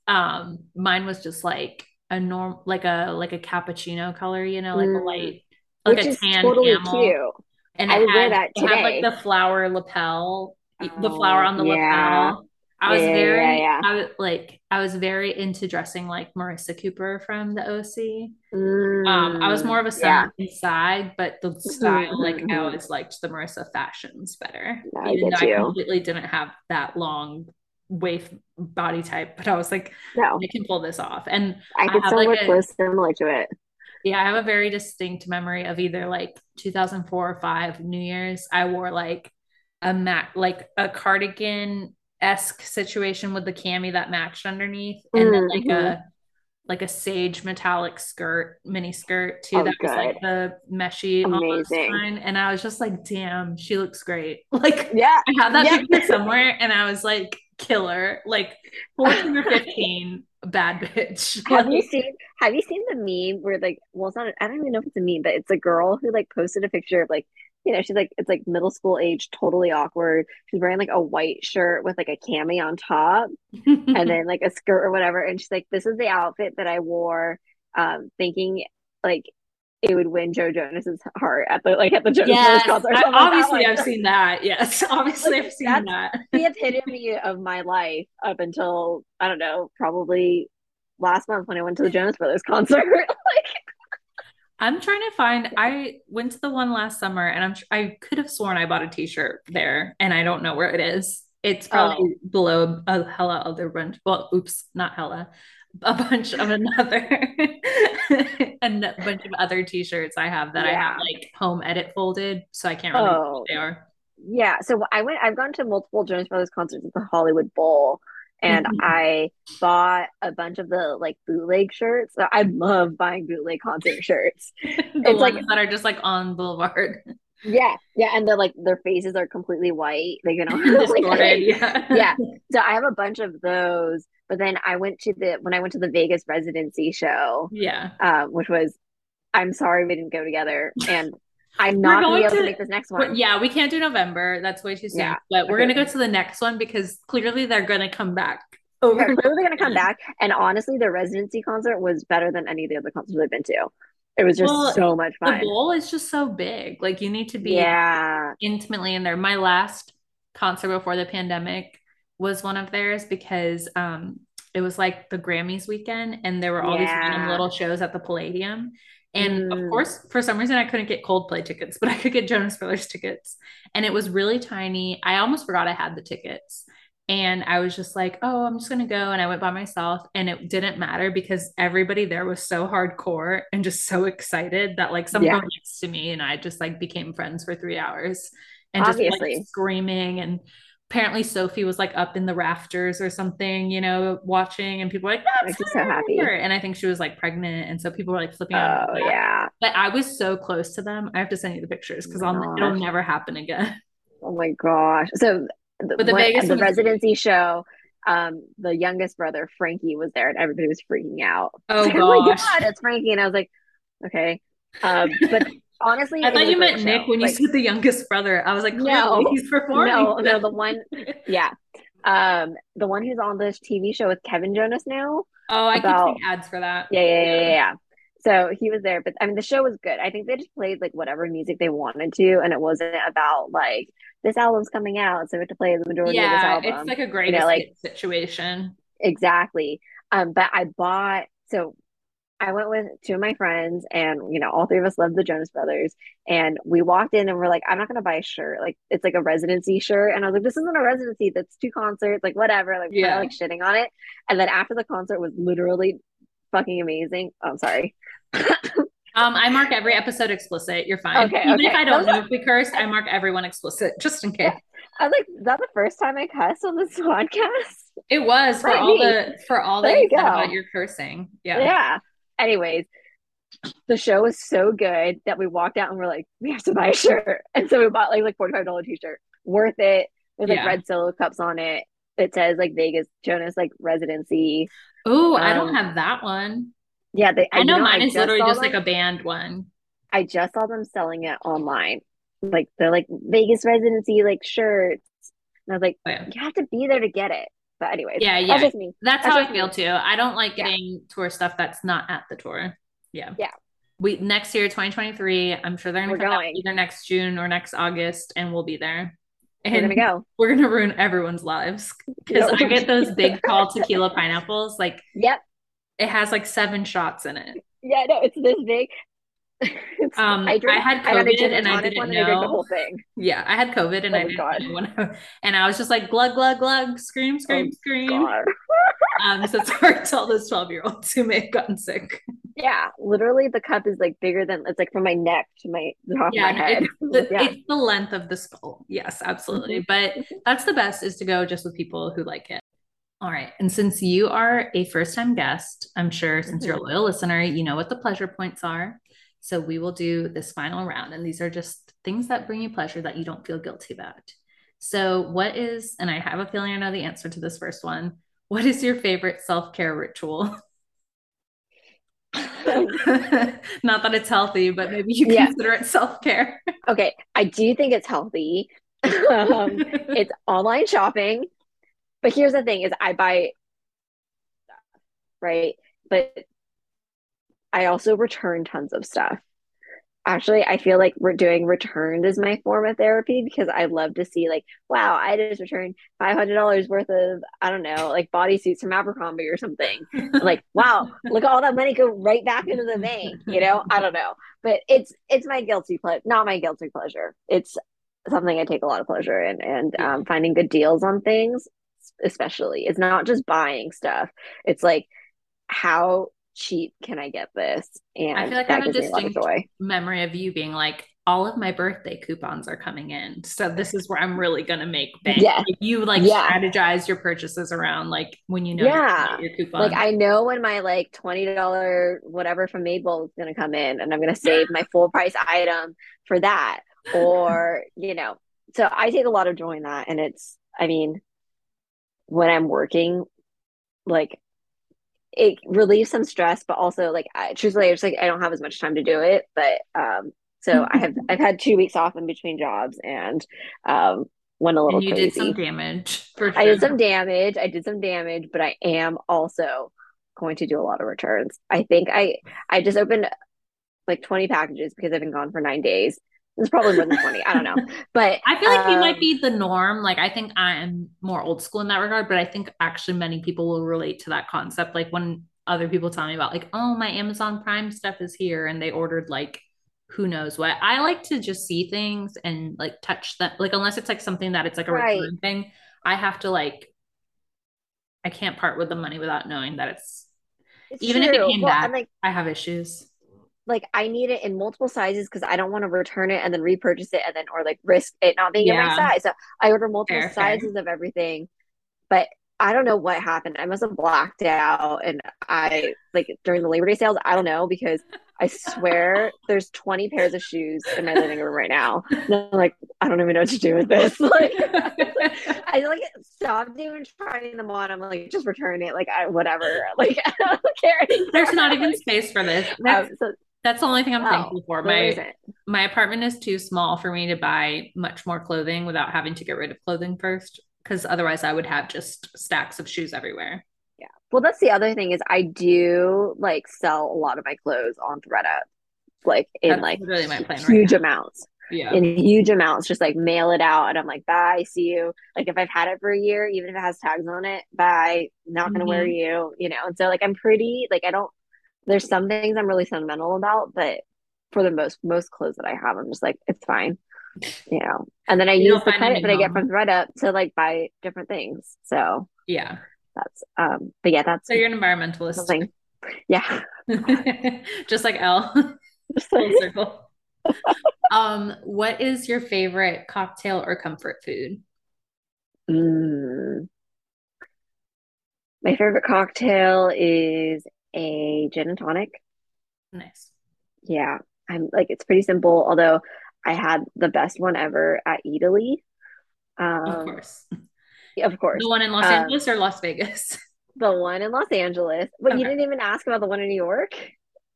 Um, mine was just like a norm, like a like a cappuccino color, you know, like mm. a light, like Which a tan totally camel. Cute. And I would wear that today. It had like the flower lapel, oh, the flower on the yeah. lapel. I was yeah, very, yeah, yeah. I was like, I was very into dressing like Marissa Cooper from the OC. Mm, um, I was more of a summer inside, but the style, like, I mm-hmm. always liked the Marissa fashions better, even though you. I completely didn't have that long waist body type. But I was like, no, I can pull this off, and I can still like look close similar to it. Yeah, I have a very distinct memory of either like 2004 or five New Year's. I wore like a mat, like a cardigan esque situation with the cami that matched underneath, and mm-hmm. then like a mm-hmm. like a sage metallic skirt, mini skirt too. Oh, that good. was like the meshy amazing. And I was just like, damn, she looks great. Like, yeah, I had that yeah. picture somewhere, and I was like, killer. Like 14 or 15, bad bitch. Have you seen have you seen the meme where like well it's not I don't even know if it's a meme, but it's a girl who like posted a picture of like you know, she's like it's like middle school age, totally awkward. She's wearing like a white shirt with like a cami on top and then like a skirt or whatever. And she's like, This is the outfit that I wore, um, thinking like it would win Joe Jonas's heart at the like at the Jonas yes, concert. I, obviously, I've seen that. Yes, obviously, like, I've seen that. the epitome of my life up until I don't know, probably last month when I went to the Jonas Brothers concert. like, I'm trying to find. I went to the one last summer, and I'm. I could have sworn I bought a T-shirt there, and I don't know where it is. It's oh. probably oh. below a hella other bunch. Well, oops, not hella a bunch of another a bunch of other t-shirts I have that yeah. I have like home edit folded, so I can't remember oh. they are. Yeah, so I went. I've gone to multiple Jonas Brothers concerts at the Hollywood Bowl, and mm-hmm. I bought a bunch of the like bootleg shirts. I love buying bootleg concert shirts. it's like that are just like on Boulevard. Yeah, yeah, and they're like their faces are completely white. They you know, like, yeah, yeah. So I have a bunch of those. But then I went to the when I went to the Vegas residency show. Yeah, um, which was I'm sorry we didn't go together, and I'm not gonna be able to, to, make this next one. Yeah, we can't do November. That's way too soon. Yeah. But we're okay. gonna go to the next one because clearly they're gonna come back. Over. They're clearly gonna come back. And honestly, the residency concert was better than any of the other concerts I've been to. It was just well, so much fun. The bowl is just so big. Like you need to be yeah intimately in there. My last concert before the pandemic was one of theirs because um it was like the Grammys weekend and there were all yeah. these random little shows at the Palladium. And mm. of course, for some reason, I couldn't get Coldplay tickets, but I could get Jonas Brothers tickets. And it was really tiny. I almost forgot I had the tickets. And I was just like, oh, I'm just going to go. And I went by myself. And it didn't matter because everybody there was so hardcore and just so excited that like someone yeah. next to me and I just like became friends for three hours and Obviously. just like screaming. And apparently Sophie was like up in the rafters or something, you know, watching. And people were like, that's so happy. And I think she was like pregnant. And so people were like flipping out. Oh, yeah. But I was so close to them. I have to send you the pictures because oh it'll never happen again. Oh my gosh. So the, but the when, Vegas the residency show, um, the youngest brother Frankie was there, and everybody was freaking out. Oh, gosh. oh my god, it's Frankie, and I was like, okay. Um, but honestly, I thought you meant Nick when like, you said the youngest brother. I was like, no, he's performing. No, no, the one, yeah, um, the one who's on this TV show with Kevin Jonas now. Oh, I about, keep seeing ads for that. Yeah, yeah, yeah, yeah. yeah. So he was there, but I mean, the show was good. I think they just played like whatever music they wanted to, and it wasn't about like this album's coming out, so we have to play the majority yeah, of this album. It's like a great you know, like, situation. Exactly. Um, but I bought so I went with two of my friends, and you know, all three of us love the Jonas Brothers. And we walked in, and we're like, "I'm not gonna buy a shirt. Like, it's like a residency shirt." And I was like, "This isn't a residency. That's two concerts. Like, whatever. Like, yeah, like shitting on it." And then after the concert was literally fucking amazing. Oh, I'm sorry. Um, I mark every episode explicit. You're fine. Okay, Even okay. if I don't know if we cursed, I mark everyone explicit just in case. I was like, is that the first time I cussed on this podcast? It was for all the for all that you, about your cursing. Yeah. Yeah. Anyways, the show was so good that we walked out and we're like, we have to buy a shirt. And so we bought like like $45 t-shirt. Worth it. With like yeah. red solo cups on it. It says like Vegas Jonas like residency. Oh, um, I don't um, have that one. Yeah, they, I know, know mine I is literally just them, like a band one. I just saw them selling it online. Like they're like Vegas residency like shirts. And I was like, oh, yeah. you have to be there to get it. But anyways, yeah, yeah, that's, that's, that's how I feel me. too. I don't like getting yeah. tour stuff that's not at the tour. Yeah, yeah. We next year, 2023. I'm sure they're gonna we're come going. out either next June or next August, and we'll be there. And we're gonna go. We're gonna ruin everyone's lives because I get those big tall tequila pineapples. Like, yep, it has like seven shots in it. Yeah, no, it's this big. Um, I, drank, I had COVID I and I didn't know. I the whole thing. Yeah, I had COVID and oh I didn't God. know when and I was just like glug glug glug, scream scream oh scream. um, so it's hard to tell those twelve year olds who may have gotten sick. Yeah, literally, the cup is like bigger than it's like from my neck to my top yeah, of my head. It's the, yeah. it's the length of the skull. Yes, absolutely. Mm-hmm. But that's the best is to go just with people who like it. All right. And since you are a first time guest, I'm sure since you're a mm-hmm. loyal listener, you know what the pleasure points are. So we will do this final round. And these are just things that bring you pleasure that you don't feel guilty about. So, what is, and I have a feeling I know the answer to this first one. What is your favorite self-care ritual? Not that it's healthy, but maybe you Yeah. consider it self-care. Okay, I do think it's healthy. Um, it's online shopping. But here's the thing is I buy stuff, right? But I also return tons of stuff. Actually, I feel like we're doing returns is my form of therapy because I love to see like, wow, I just returned five hundred dollars worth of I don't know, like bodysuits from Abercrombie or something. Like, wow, look all that money go right back into the bank. You know, I don't know, but it's it's my guilty pleasure, not my guilty pleasure. It's something I take a lot of pleasure in, and um, finding good deals on things, especially. It's not just buying stuff. It's like how cheap can I get this? I feel like I have a me a distinct memory of you being like, all of my birthday coupons are coming in. So this is where I'm really gonna make bank. Yeah. Like, you like Yeah. strategize your purchases around like when you know Yeah. your coupon. Like I know when my like twenty dollar whatever from Madewell is gonna come in, and I'm gonna save my full price item for that, or you know. So I take a lot of joy in that, and it's. I mean, when I'm working, like it relieves some stress, but also like I, truthfully, I just like I don't have as much time to do it. But um, so I have I've had two weeks off in between jobs, and um, went a little and you did some damage for I did some damage. I did some damage, but I am also going to do a lot of returns. I think I I just opened like 20 packages because I've been gone for nine days. It's probably more than 20. I don't know. But I feel like you might um be the norm. Like I think I am more old school in that regard, but I think actually many people will relate to that concept. Like when other people tell me about like, oh, my Amazon Prime stuff is here and they ordered like who knows what. I like to just see things and like touch them. Like unless it's like something that it's like a right. thing, I have to like I can't part with the money without knowing that it's It's even if it came Well, back, like I have issues. Like I need it in multiple sizes because I don't want to return it and then repurchase it and then or like risk it not being in my size. So I order multiple fair, fair. sizes of everything but I don't know what happened. I must have blacked out and I like during the Labor Day sales, I don't know because I swear there's 20 pairs of shoes in my living room right now. And I'm like, I don't even know what to do with this. Like I like stopped even trying them on. I'm like, just return it. Like I whatever. Like I don't care anymore. There's not even space for this. Um, so that's the only thing I'm no, thankful for. My my apartment is too small for me to buy much more clothing without having to get rid of clothing first. Because otherwise, I would have just stacks of shoes everywhere. Yeah. Well, that's the other thing is I do like sell a lot of my clothes on ThredUp, like in That's like literally my plan huge now. amounts. Yeah. in huge amounts, just like mail it out. And I'm like, bye, see you. Like if I've had it for a year, even if it has tags on it, bye, not gonna wear Mhm. you, you know. And so like I'm pretty like I don't there's some things I'm really sentimental about, but for the most most clothes that I have, I'm just like, it's fine, you know. And then I You use the credit that I get from ThredUp to like buy different things. So Yeah. that's um but yeah, that's So you're an environmentalist. something. Yeah. Just like L. Just Full like circle. Um, what is your favorite cocktail or comfort food? mm, my favorite cocktail is a gin and tonic. Nice. Yeah, I'm like it's pretty simple, although I had the best one ever at Eataly. Of Um, course. of course. The one in Los Um, Angeles or Las Vegas? the one in Los Angeles. But you didn't even ask about the one in New York.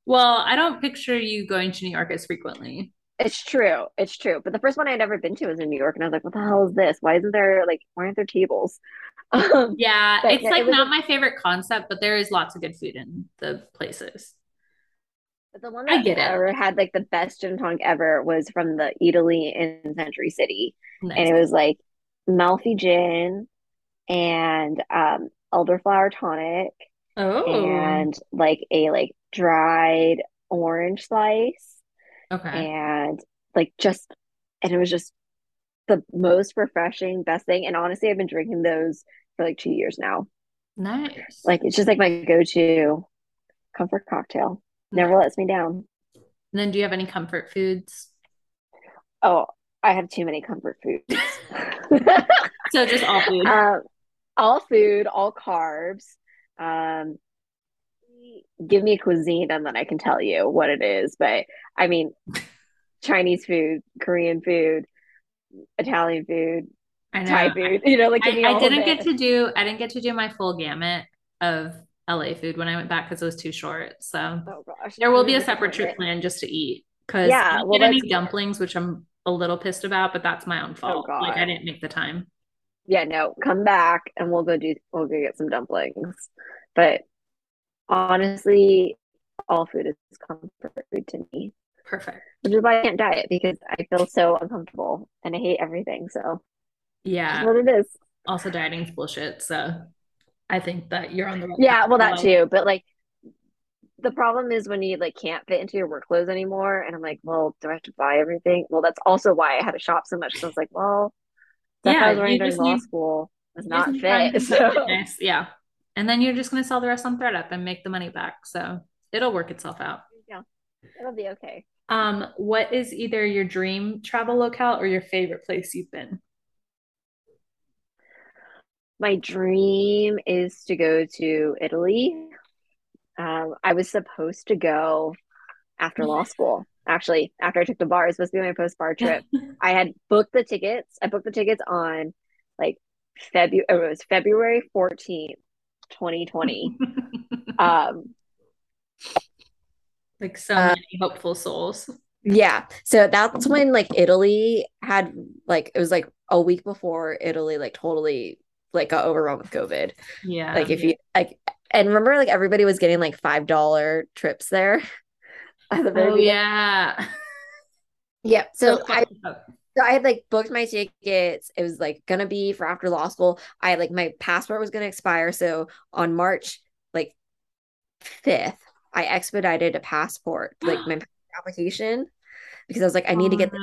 Well, I don't picture you going to New York as frequently. It's true. It's true. But the first one I'd ever been to was in New York, and I was like, "What the hell is this? Why isn't there like why aren't there tables?" Um, Yeah, it's no, like it not a, my favorite concept, but there is lots of good food in the places. But the one I that get it. ever had like the best gin tonic ever was from the Eataly in Century City, and it was like Malfi gin and um elderflower tonic Oh, and like a like dried orange slice okay. and like just and it was just the most refreshing best thing and honestly I've been drinking those for like two years now. Nice. like it's just like my go-to comfort cocktail. Never lets me down. And then do you have any comfort foods? oh I have too many comfort foods. So just all food. um all food all carbs. Um give me a cuisine and then I can tell you what it is. But I mean Chinese food, Korean food, Italian food, Thai food. You know, like I, I didn't get to do I didn't get to do my full gamut of LA food when I went back because it was too short. So oh gosh, there will be a separate trip plan just to eat because Yeah, I didn't well, get any dumplings, which I'm a little pissed about, but that's my own oh, fault. Like I didn't make the time. yeah, no, come back and we'll go do we'll go get some dumplings. But honestly, all food is comfort food to me, Perfect. which is why I can't diet because I feel so uncomfortable and I hate everything. So Yeah. what it is. Also, dieting's bullshit. So I think that you're on the right Yeah, well, that too. But like, the problem is when you like can't fit into your work clothes anymore, and I'm like, well, do I have to buy everything? Well, that's also why I had to shop so much. So I was like, well, Yeah, I was wearing during law need- school was not just need to find fit. So. Yeah. And then you're just gonna sell the rest on ThredUp and make the money back. So it'll work itself out. yeah, it'll be okay. Um, what is either your dream travel locale or your favorite place you've been? My dream is to go to Italy. Um, I was supposed to go after law school. Actually, after I took the bar, it was supposed to be my post-bar trip. I had booked the tickets. I booked the tickets on like February, it was February 14th, 2020. Um, Like so Uh, many hopeful souls. yeah. So that's when like Italy had like it was like a week before Italy like totally like got overrun with COVID. Yeah. Like if you like and remember like everybody was getting like five dollar trips there the Oh yeah. Yeah. So I. So I had like booked my tickets. It was like gonna be for after law school. I had like my passport was gonna expire. So on March like 5th, I expedited a passport, like my application, because I was like, I need to Oh, get the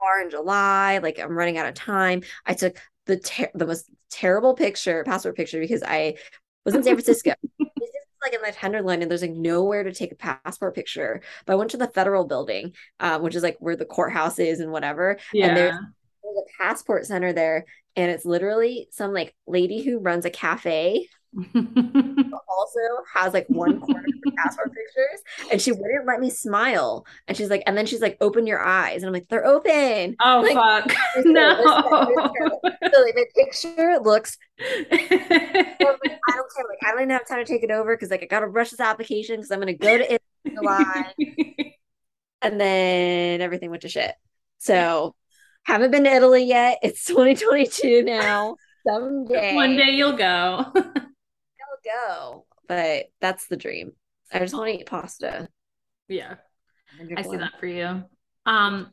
car in July. Like I'm running out of time. I took the ter- the most terrible picture, passport picture, because I was in San Francisco. This is like in the Tenderloin, and there's like nowhere to take a passport picture. But I went to the federal building, um, which is like where the courthouse is and whatever. And there's Yeah. there's a passport center there and it's literally some like lady who runs a cafe also has like one corner of for passport pictures and she wouldn't let me smile. And she's like and then she's like open your eyes. And i'm like they're open. Oh Like, fuck. there's No. so like my picture looks I don't care. Like I don't even have time to take it over because like I gotta rush this application because I'm gonna go to Italy in July and then everything went to shit. So haven't been to Italy yet. It's 2022 now. Someday One day you'll go. I'll go. But that's the dream. I just want to eat pasta. Yeah. I see that for you. Um,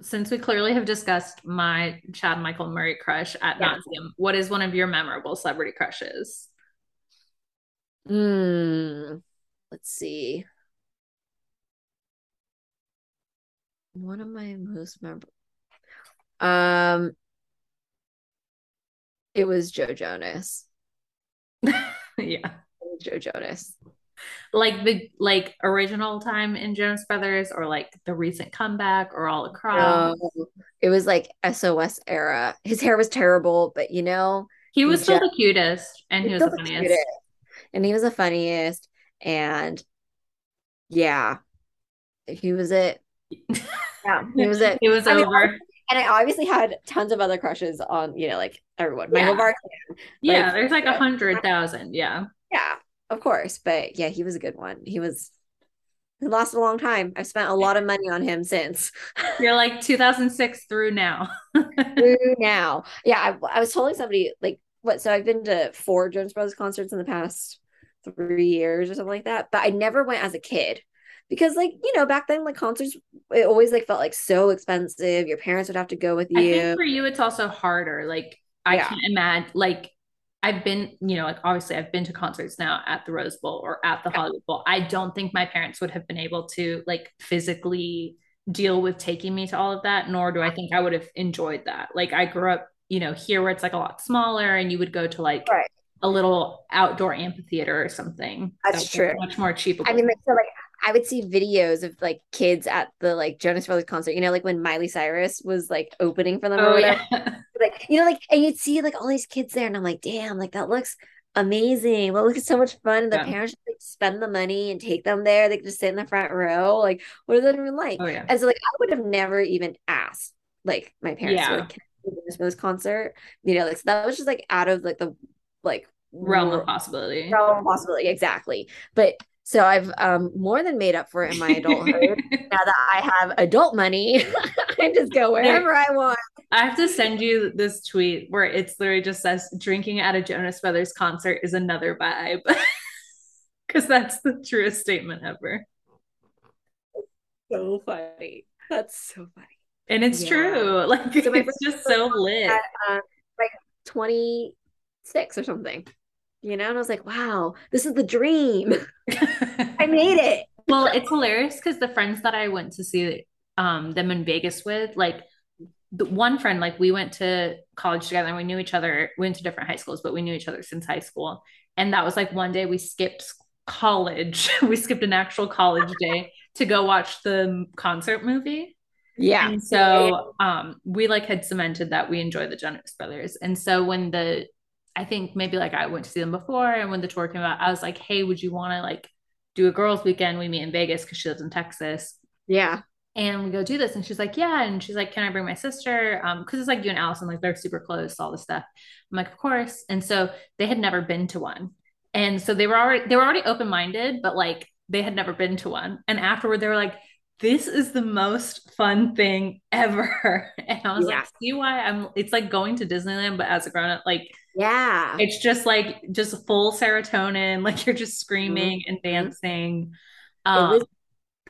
since we clearly have discussed my Chad Michael Murray crush at Yeah. nauseum, what is one of your memorable celebrity crushes? Hmm. Let's see. One of my most memorable. Um, it was Joe Jonas. yeah. Joe Jonas. Like the like original time in Jonas Brothers or like the recent comeback or all across. No, it was like SOS era. His hair was terrible, but you know, He was He still just- the cutest and he was the funniest. cutest. and he was the funniest. And yeah, he was it. Yeah, he was it. It was I mean, over. And I obviously had tons of other crushes on, you know, like everyone. Michael Yeah. Barkley. Yeah, like- there's like a hundred thousand. Yeah. Yeah, of course. But yeah, he was a good one. He was he lasted a long time. I've spent a lot of money on him since. You're like 2006 through now. Through now. Yeah, I, I was telling somebody like what so I've been to four Jonas Brothers concerts in the past three years or something like that. But I never went as a kid. Because like, you know, back then like concerts it always like felt like so expensive. Your parents would have to go with I you. think for you, it's also harder. Like, I Yeah. can't imagine, like, I've been, you know, like obviously I've been to concerts now at the Rose Bowl or at the Hollywood Bowl. I don't think my parents would have been able to like physically deal with taking me to all of that, nor do I think I would have enjoyed that. Like, I grew up, you know, here where it's like a lot smaller and you would go to like Right. a little outdoor amphitheater or something. That's that was true. Much more achievable. I mean, so like I would see videos of like kids at the like Jonas Brothers concert, you know, like when Miley Cyrus was like opening for them or oh, whatever. yeah. Like, you know, like, and you'd see like all these kids there, and I'm like, damn, like that looks amazing. That looks so much fun. And the Yeah. parents just, like spend the money and take them there. They could just sit in the front row. Like, what is that even like? Oh, yeah. And so, like, I would have never even asked like my parents to Yeah. like, "Can I Jonas concert. You know, like so that was just like out of like the like realm of possibility. Realm of possibility, exactly. But so I've um more than made up for it in my adulthood. now that I have adult money, I just go wherever I want. I have to send you this tweet where it's literally just says drinking at a Jonas Brothers concert is another vibe. Cause that's the truest statement ever. So funny. That's so funny. And it's yeah. true. Like so it's just so lit. At, uh, like 26 or something you know and i was like wow this is the dream. I made it. Well it's hilarious because the friends that i went to see um them in vegas with like the one friend like we went to college together and we knew each other we went to different high schools but we knew each other since high school. And that was like one day we skipped college. We skipped an actual college day to go watch the concert movie. Yeah. And so um we like had cemented that we enjoy the jonas brothers. And so when the I think maybe like I went to see them before, and when the tour came out, I was like, "Hey, would you want to like do a girls' weekend? We meet in Vegas because she lives in Texas." Yeah. And we go do this, and she's like, "Yeah," and she's like, "Can I bring my sister?" Um, because it's like you and Allison, like they're super close, all this stuff. I'm like, "Of course." And so they had never been to one, and so they were already they were already open minded, but like they had never been to one. And afterward, they were like, this is the most fun thing ever. And I was yeah. like, see why I'm it's like going to Disneyland, but as a grown up, like yeah, it's just like just full serotonin, like you're just screaming mm-hmm. and dancing. Um, it was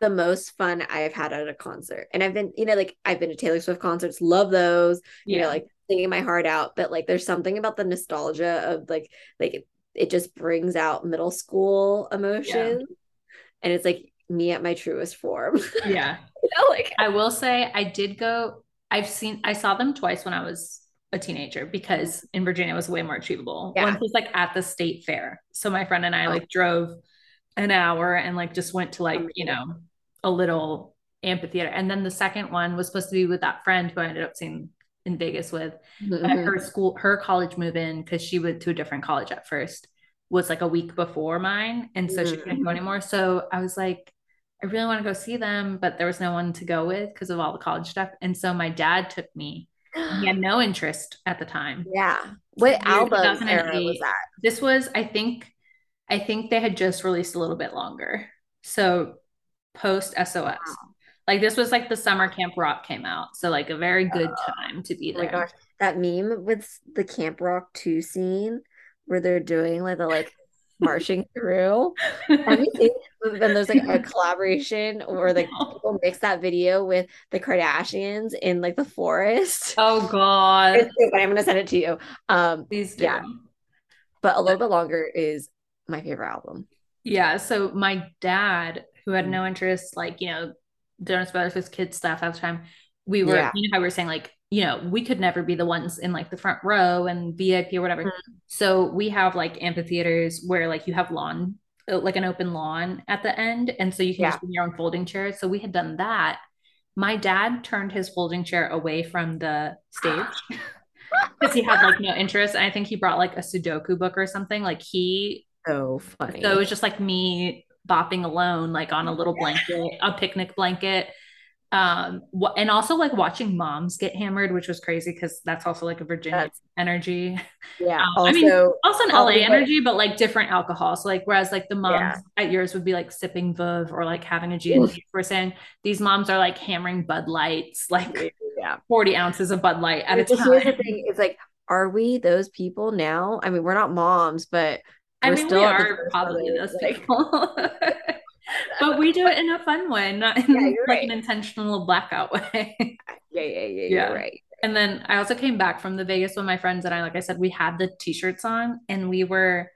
the most fun I've had at a concert. And I've been, you know, like I've been to Taylor Swift concerts, love those, you yeah. know, like singing my heart out. But like there's something about the nostalgia of like like it, it just brings out middle school emotion. Yeah. And it's like me at my truest form. Yeah. you know, like I will say I did go I've seen I saw them twice when I was a teenager because in Virginia it was way more achievable. Yeah. Once was like at the state fair. So my friend and I like drove an hour and like just went to like, you know, a little amphitheater. And then the second one was supposed to be with that friend who I ended up seeing in Vegas with mm-hmm. her school, her college move in because she went to a different college at first was like a week before mine. And so mm-hmm. she couldn't go mm-hmm. anymore. So I was like, I really want to go see them, but there was no one to go with because of all the college stuff. And so my dad took me. He had no interest at the time. Yeah. What album era was that? This was, I think, I think they had just released a little bit longer. So post SOS. Wow. Like this was like the summer Camp Rock came out. So like a very good oh. time to be there. Oh my gosh. That meme with the Camp Rock 2 scene where they're doing like the like marching through. Then there's like a collaboration where like people mix that video with the Kardashians in like the forest. Oh god! I'm gonna send it to you. Um, Please do. Yeah, but a little bit longer is my favorite album. Yeah. So my dad, who had no interest, like you know, Jonas Brothers was kid stuff at the time. We were, yeah. you know, how we were saying like you know, we could never be the ones in like the front row and VIP or whatever. Mm-hmm. So we have like amphitheaters where like you have lawn, uh, like an open lawn at the end. And so you can yeah. just bring your own folding chair. So we had done that. My dad turned his folding chair away from the stage because he had like no interest. And I think he brought like a Sudoku book or something. Like he, so funny. So it was just like me bopping alone, like on a little blanket, a picnic blanket um wh- and also like watching moms get hammered which was crazy because that's also like a virginia that's, energy. Yeah um, also, i mean also an la energy but like different alcohol so like whereas like the moms yeah. at yours would be like sipping Veuve or like having a gin we're saying these moms are like hammering bud lights like yeah 40 ounces of bud light at a time here's the thing it's like are we those people now? I mean we're not moms but I mean, we are probably those like, people. but we do it in a fun way, not in yeah, like right. an intentional blackout way. yeah, yeah, yeah, yeah. right. And then I also came back from the Vegas with my friends and I, like I said, we had the t-shirts on and we were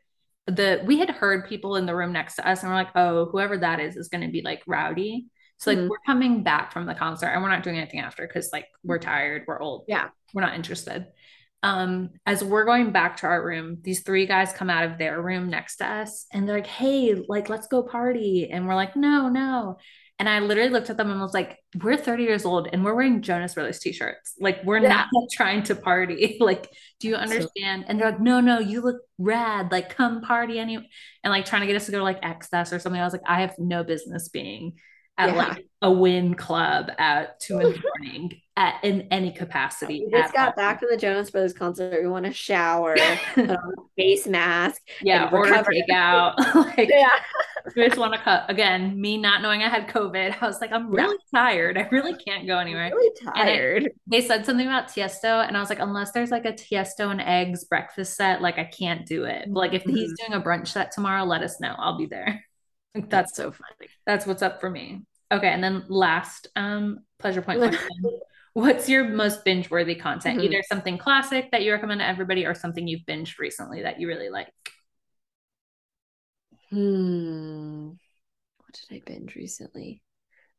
the we had heard people in the room next to us and we're like, oh, whoever that is is gonna be like rowdy. So like mm-hmm. we're coming back from the concert and we're not doing anything after because like we're tired, we're old. Yeah. We're not interested um, as we're going back to our room, these three guys come out of their room next to us and they're like, Hey, like, let's go party. And we're like, No, no. And I literally looked at them and was like, We're 30 years old and we're wearing Jonas Brothers t shirts. Like, we're yeah. not trying to party. like, do you understand? And they're like, No, no, you look rad. Like, come party anyway. And like trying to get us to go to like XS or something. I was like, I have no business being at Yeah. like a Wynn club at two in the morning at in any capacity. We just got all. back from the Jonas Brothers concert. We want to shower, put on a face mask. yeah, and order takeout. like Yeah. we just want to cut again. Me not knowing I had COVID, I was like, I'm Yeah. really tired. I really can't go anywhere. Really And it- tired. They said something about Tiesto, and I was like, unless there's like a Tiesto and eggs breakfast set, like I can't do it. But, like if he's Mm-hmm. doing a brunch set tomorrow, let us know. I'll be there. That's so funny. that's what's up for me. Okay, and then last um pleasure point question. What's your most binge-worthy content? Mhm. Either something classic that you recommend to everybody or something you've binged recently that you really like. Hmm. What did I binge recently?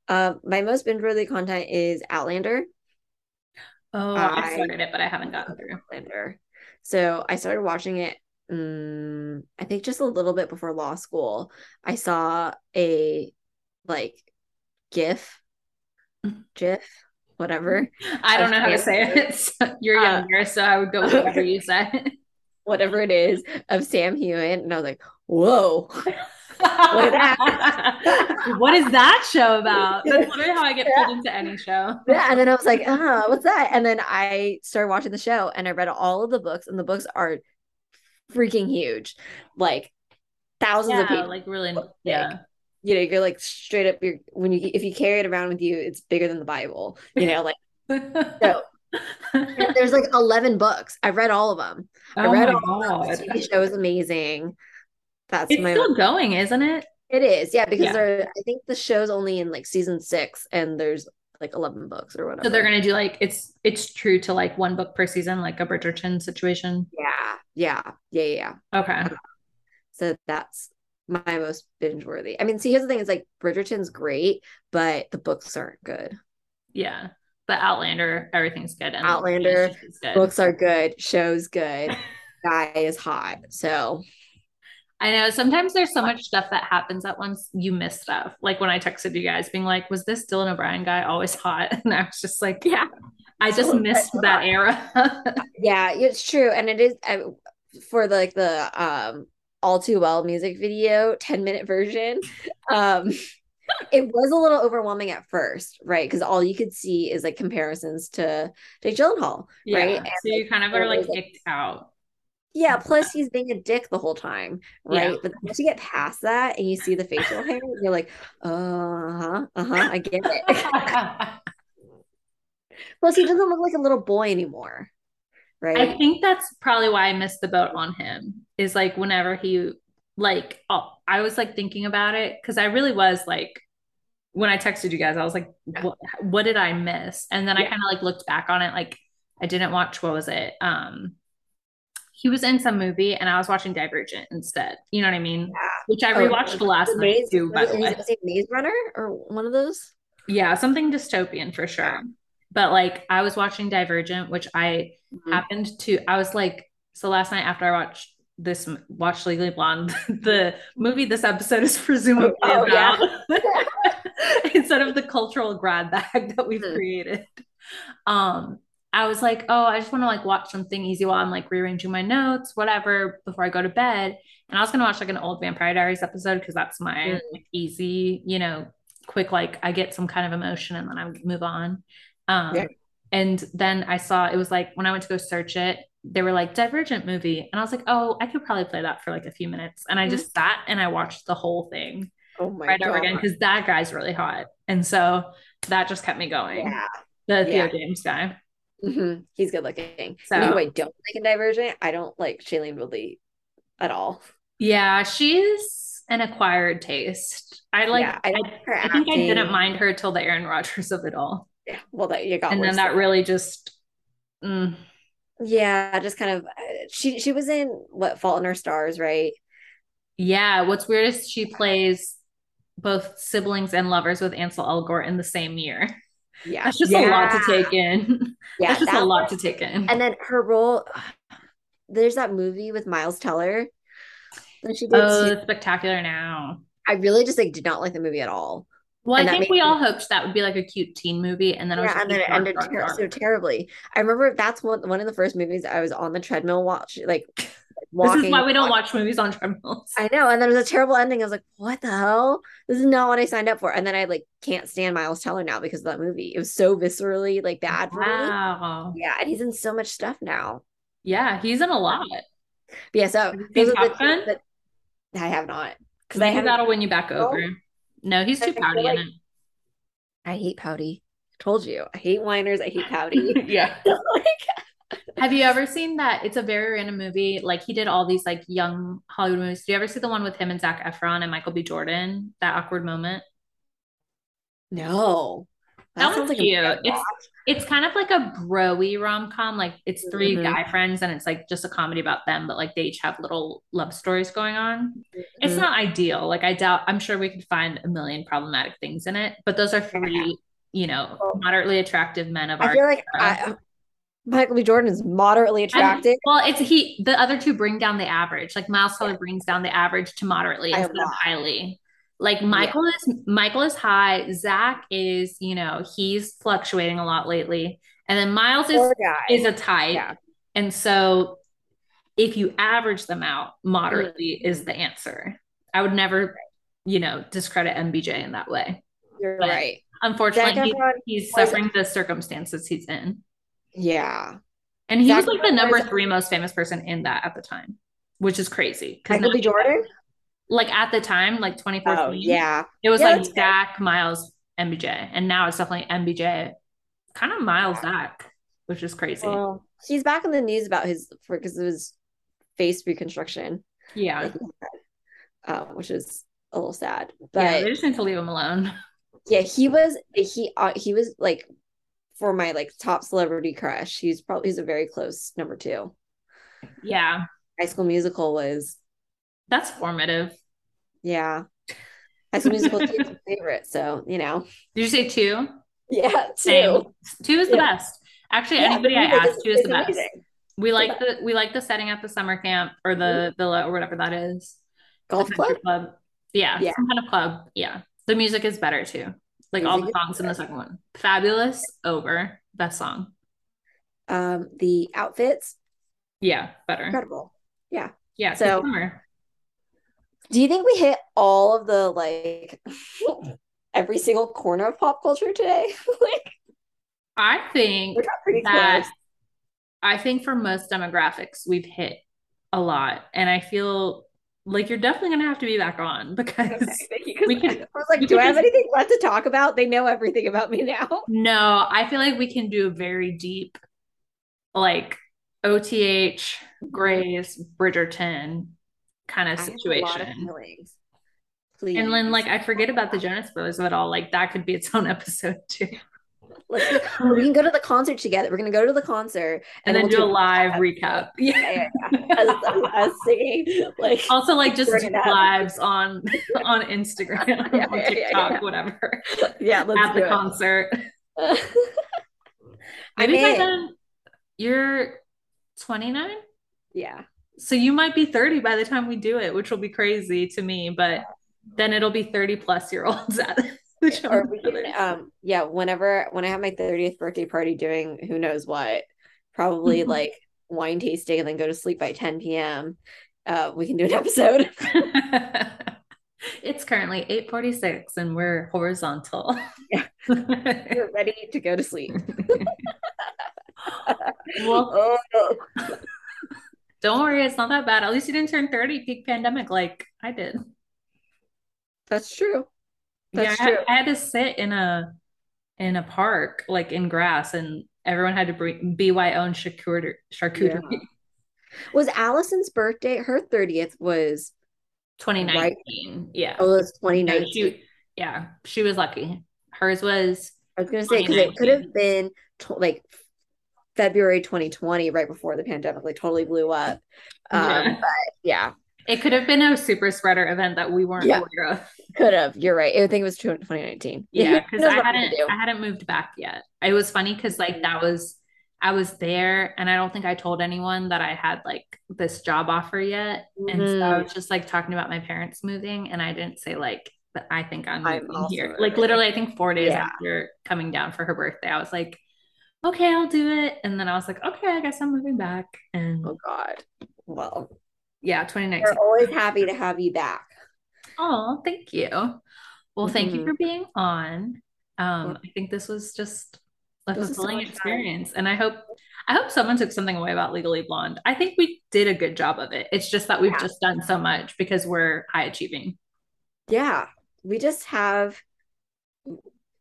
Um, my most binge-worthy content is Outlander. Oh, I I- started it, but I haven't gotten through. Outlander. So I started watching it. Um, I think just a little bit before law school. I saw a like GIF, GIF, whatever, I don't know how to say it. So you're Uh, younger, so I would go with whatever you said. whatever it is of Sam Heughan, and I was like, whoa. what is that? what is that show about? That's literally how I get pulled into any show. Yeah, and then I was like, ah, what's that? And then I started watching the show and I read all of the books, and the books are freaking huge. Like thousands of people. like really, yeah. You know, you're like straight up you're when you if you carry it around with you, it's bigger than the Bible. You know, like so there's like 11 books. I read all of them. I oh read my all of them. The TV show is amazing. That's it's my still going, isn't it? it is, yeah, because Yeah. there I think the show's only in like season six and there's like 11 books or whatever. So they're gonna do like it's it's true to like one book per season, like a Bridgerton situation. yeah, yeah, yeah, yeah. Okay. Um, so that's my most binge worthy. I mean, see, here's the thing: is like Bridgerton's great, but the books aren't good. Yeah. But Outlander, everything's good. And Outlander, good. Books are good, show's good, guy is hot. So I know sometimes there's so much stuff that happens at once, you miss stuff. Like when I texted you guys being like, was this Dylan O'Brien guy always hot? And I was just like, yeah, I just missed that era. yeah, it's true, and it is uh, for the, like the um all too well music video 10 minute version. Um, it was a little overwhelming at first, right? Because all you could see is like comparisons to Jake Gyllenhaal, yeah. right? So you kind of are like like- kicked out. Yeah, plus he's being a dick the whole time, right? Yeah. But once you get past that and you see the facial hair, you're like, uh huh, uh huh, I get it. plus, he doesn't look like a little boy anymore, right? I think that's probably why I missed the boat on him. Is like whenever he like oh, I was like thinking about it because I really was like when I texted you guys, I was like, what, what did I miss? And then I kind of like looked back on it, like I didn't watch what was it? Um he was in some movie and I was watching Divergent instead. You know what I mean? Yeah. Which I Oh, rewatched last The night Maze, too, by the way. Maze Runner or one of those? Yeah, something dystopian for sure. Yeah. But like I was watching Divergent, which I Mhm. happened to I was like so last night after I watched this watched Legally Blonde, the movie this episode is presumably Oh, yeah. about instead of the cultural grad bag that we've Mhm. created. Um I was like, oh, I just want to like watch something easy while I'm like rearranging my notes, whatever, before I go to bed. And I was gonna watch like an old Vampire Diaries episode because that's my Mm. like, easy, you know, quick like I get some kind of emotion and then I move on. Um Yeah. and then I saw it was like when I went to go search it, they were like Divergent movie. And I was like, oh, I could probably play that for like a few minutes. And I just sat and I watched the whole thing Oh my right god! over again because that guy's really hot. And so that just kept me going. Yeah, The Theo Yeah. James guy. Mhm. he's good looking. So- know who I don't like in Divergent? I don't like Shailene Woodley at all. Yeah, she's an acquired taste. I like yeah, I, I, like I think I didn't mind her till the Aaron Rodgers of it all. Yeah, well, that you got and then that really just mm, Yeah, just kind of uh, she she was in what Fault in Our Stars, right? Yeah, what's weird is she plays both siblings and lovers with Ansel Elgort in the same year. Yeah, That's just a lot to take in. Yeah, That's just that a lot one- to take in. And then her role, there's that movie with Miles Teller that she did. Oh, too. spectacular now. I really just like did not like the movie at all. Well, And I think we all hoped that would be like a cute teen movie, and then it was and then it dark, ended dark, ter- dark. so terribly. I remember that's one one of the first movies I was on the treadmill watch like This is why we don't watch movies on treadmills. I know. And then was a terrible ending. I was like, what the hell? This is not what I signed up for. And then I like can't stand Miles Teller now because of that movie. It was so viscerally like bad for wow. me. Yeah. And he's in so much stuff now. Yeah, he's in a lot. Um, but yeah, so those are the two that I have not. Because I have that'll win you back oh, over. No, he's too pouty like, in it. I hate pouty. I told you. I hate whiners. I hate pouty. yeah. like have you ever seen that? It's a very random movie. Like he did all these like young Hollywood movies. Do you ever see the one with him and Zac Efron and Michael B. Jordan? That awkward moment. No. That, that like cute. It's it's kind of like a broy rom com. Like it's 3 mm-hmm. guy friends and it's like just a comedy about them, but like they each have little love stories going on. Mm-hmm. It's not ideal. Like I doubt. I'm sure we could find a million problematic things in it, but those are three, you know, moderately attractive men of I our. feel like I, Michael B. Jordan is moderately attractive. And, well, it's he. The other two bring down the average. Like Miles Teller yeah. brings down the average to moderately instead of highly. Like Michael yeah. is Michael is high. Zac is, you know, he's fluctuating a lot lately, and then Miles is is a type. Yeah. And so, if you average them out, moderately mm-hmm. is the answer. I would never, you know, discredit MBJ in that way. You're but right. Unfortunately, he, he's suffering the circumstances he's in. Yeah. And he was like the number three most famous person in that at the time, which is crazy. Michael B. Jordan? Like at the time, like 2014. Oh, yeah. It was yeah, like Zac, Miles, MBJ. And now it's definitely MBJ, kind of Miles yeah. Which is crazy. Well, he's back in the news about his, because of his face reconstruction. Yeah. um, which is a little sad. But yeah, they just need to leave him alone. Yeah, he was, he, uh, he was like for my like top celebrity crush. He's probably he's a very close number two. Yeah. High School Musical was that's formative. Yeah. High School Musical is my favorite. So, you know. Did you say two? Yeah, two. Same. Two is the yeah. best. Actually, yeah, anybody I asked, two is the amazing. best. We like the we like the setting at the summer camp or the mm-hmm. villa or whatever that is. Golf club? club. Yeah, yeah, some kind of club. Yeah. The music is better too. Like all the songs in the second one. Fabulous, over, best song. Um, the outfits. Yeah, better. Incredible. Yeah. Yeah. So summer. Do you think we hit all of the like every single corner of pop culture today? like I think that close. I think for most demographics we've hit a lot. And I feel like you're definitely gonna have to be back on because okay, we can. I was like, do I have anything left to talk about? They know everything about me now. No, I feel like we can do a very deep, like OTH, Grace, Bridgerton kind of situation. Please. And then, like, I forget about the Jonas Brothers at all. Like, that could be its own episode too. Let's we can go to the concert together. We're gonna go to the concert and, and then we'll do, do a live recap. Yeah, yeah, yeah. As, as, singing, like also like just do lives on on Instagram, yeah, on TikTok, yeah, whatever. Yeah, at the it. concert. Maybe by then you're 29. Yeah. So you might be 30 by the time we do it, which will be crazy to me, but then it'll be 30 plus year olds at or we can, um, yeah, whenever when I have my 30th birthday party doing who knows what, probably mm-hmm. like wine tasting and then go to sleep by 10 p.m. Uh, we can do an episode. it's currently 8:46 and we're horizontal. Yeah. You're ready to go to sleep. well, oh. Don't worry, it's not that bad. At least you didn't turn 30 peak pandemic like I did. That's true. That's yeah, I had, I had, to sit in a in a park, like in grass, and everyone had to bring BY own charcuterie. charcuterie. Yeah. Was Allison's birthday? Her thirtieth was 2019. Right? Yeah. Oh, it was 2019. She, yeah, she was lucky. Hers was. I was gonna say because it could have been like February 2020, right before the pandemic, like totally blew up. Um, yeah. But yeah, it could have been a super spreader event that we weren't yeah. aware of. Could have. You're right. I think it was 2019. Yeah, because I hadn't I hadn't moved back yet. It was funny because like that was I was there and I don't think I told anyone that I had like this job offer yet. Mm-hmm. And so I mm-hmm. was just like talking about my parents moving and I didn't say like that I think I'm moving I'm here. Like literally I think four days yeah. after coming down for her birthday, I was like, okay, I'll do it. And then I was like, okay, I guess I'm moving back. And oh God. Well, Yeah, 2019. We're always happy to have you back. Oh, thank you. Well, thank you Mhm. for being on. Um, I think this was just a This was so fulfilling fun. experience, and I hope I hope someone took something away about Legally Blonde. I think we did a good job of it. It's just that we've Yeah. just done so much because we're high achieving. Yeah, we just have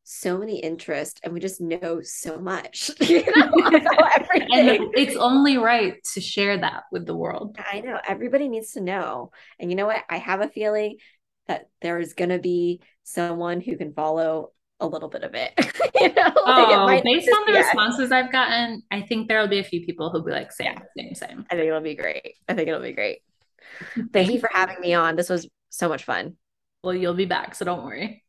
so many interests and we just know so much. You know, everything. And it's only right to share that with the world. I know everybody needs to know. And you know what? I have a feeling that there is going to be someone who can follow a little bit of it. you know, like it Oh, based on the responses I've gotten, I think there'll be a few people who'll be like, same, Yeah. same, same. I think it'll be great. I think it'll be great. Thank you for having me on. This was so much fun. Well, you'll be back, so don't worry.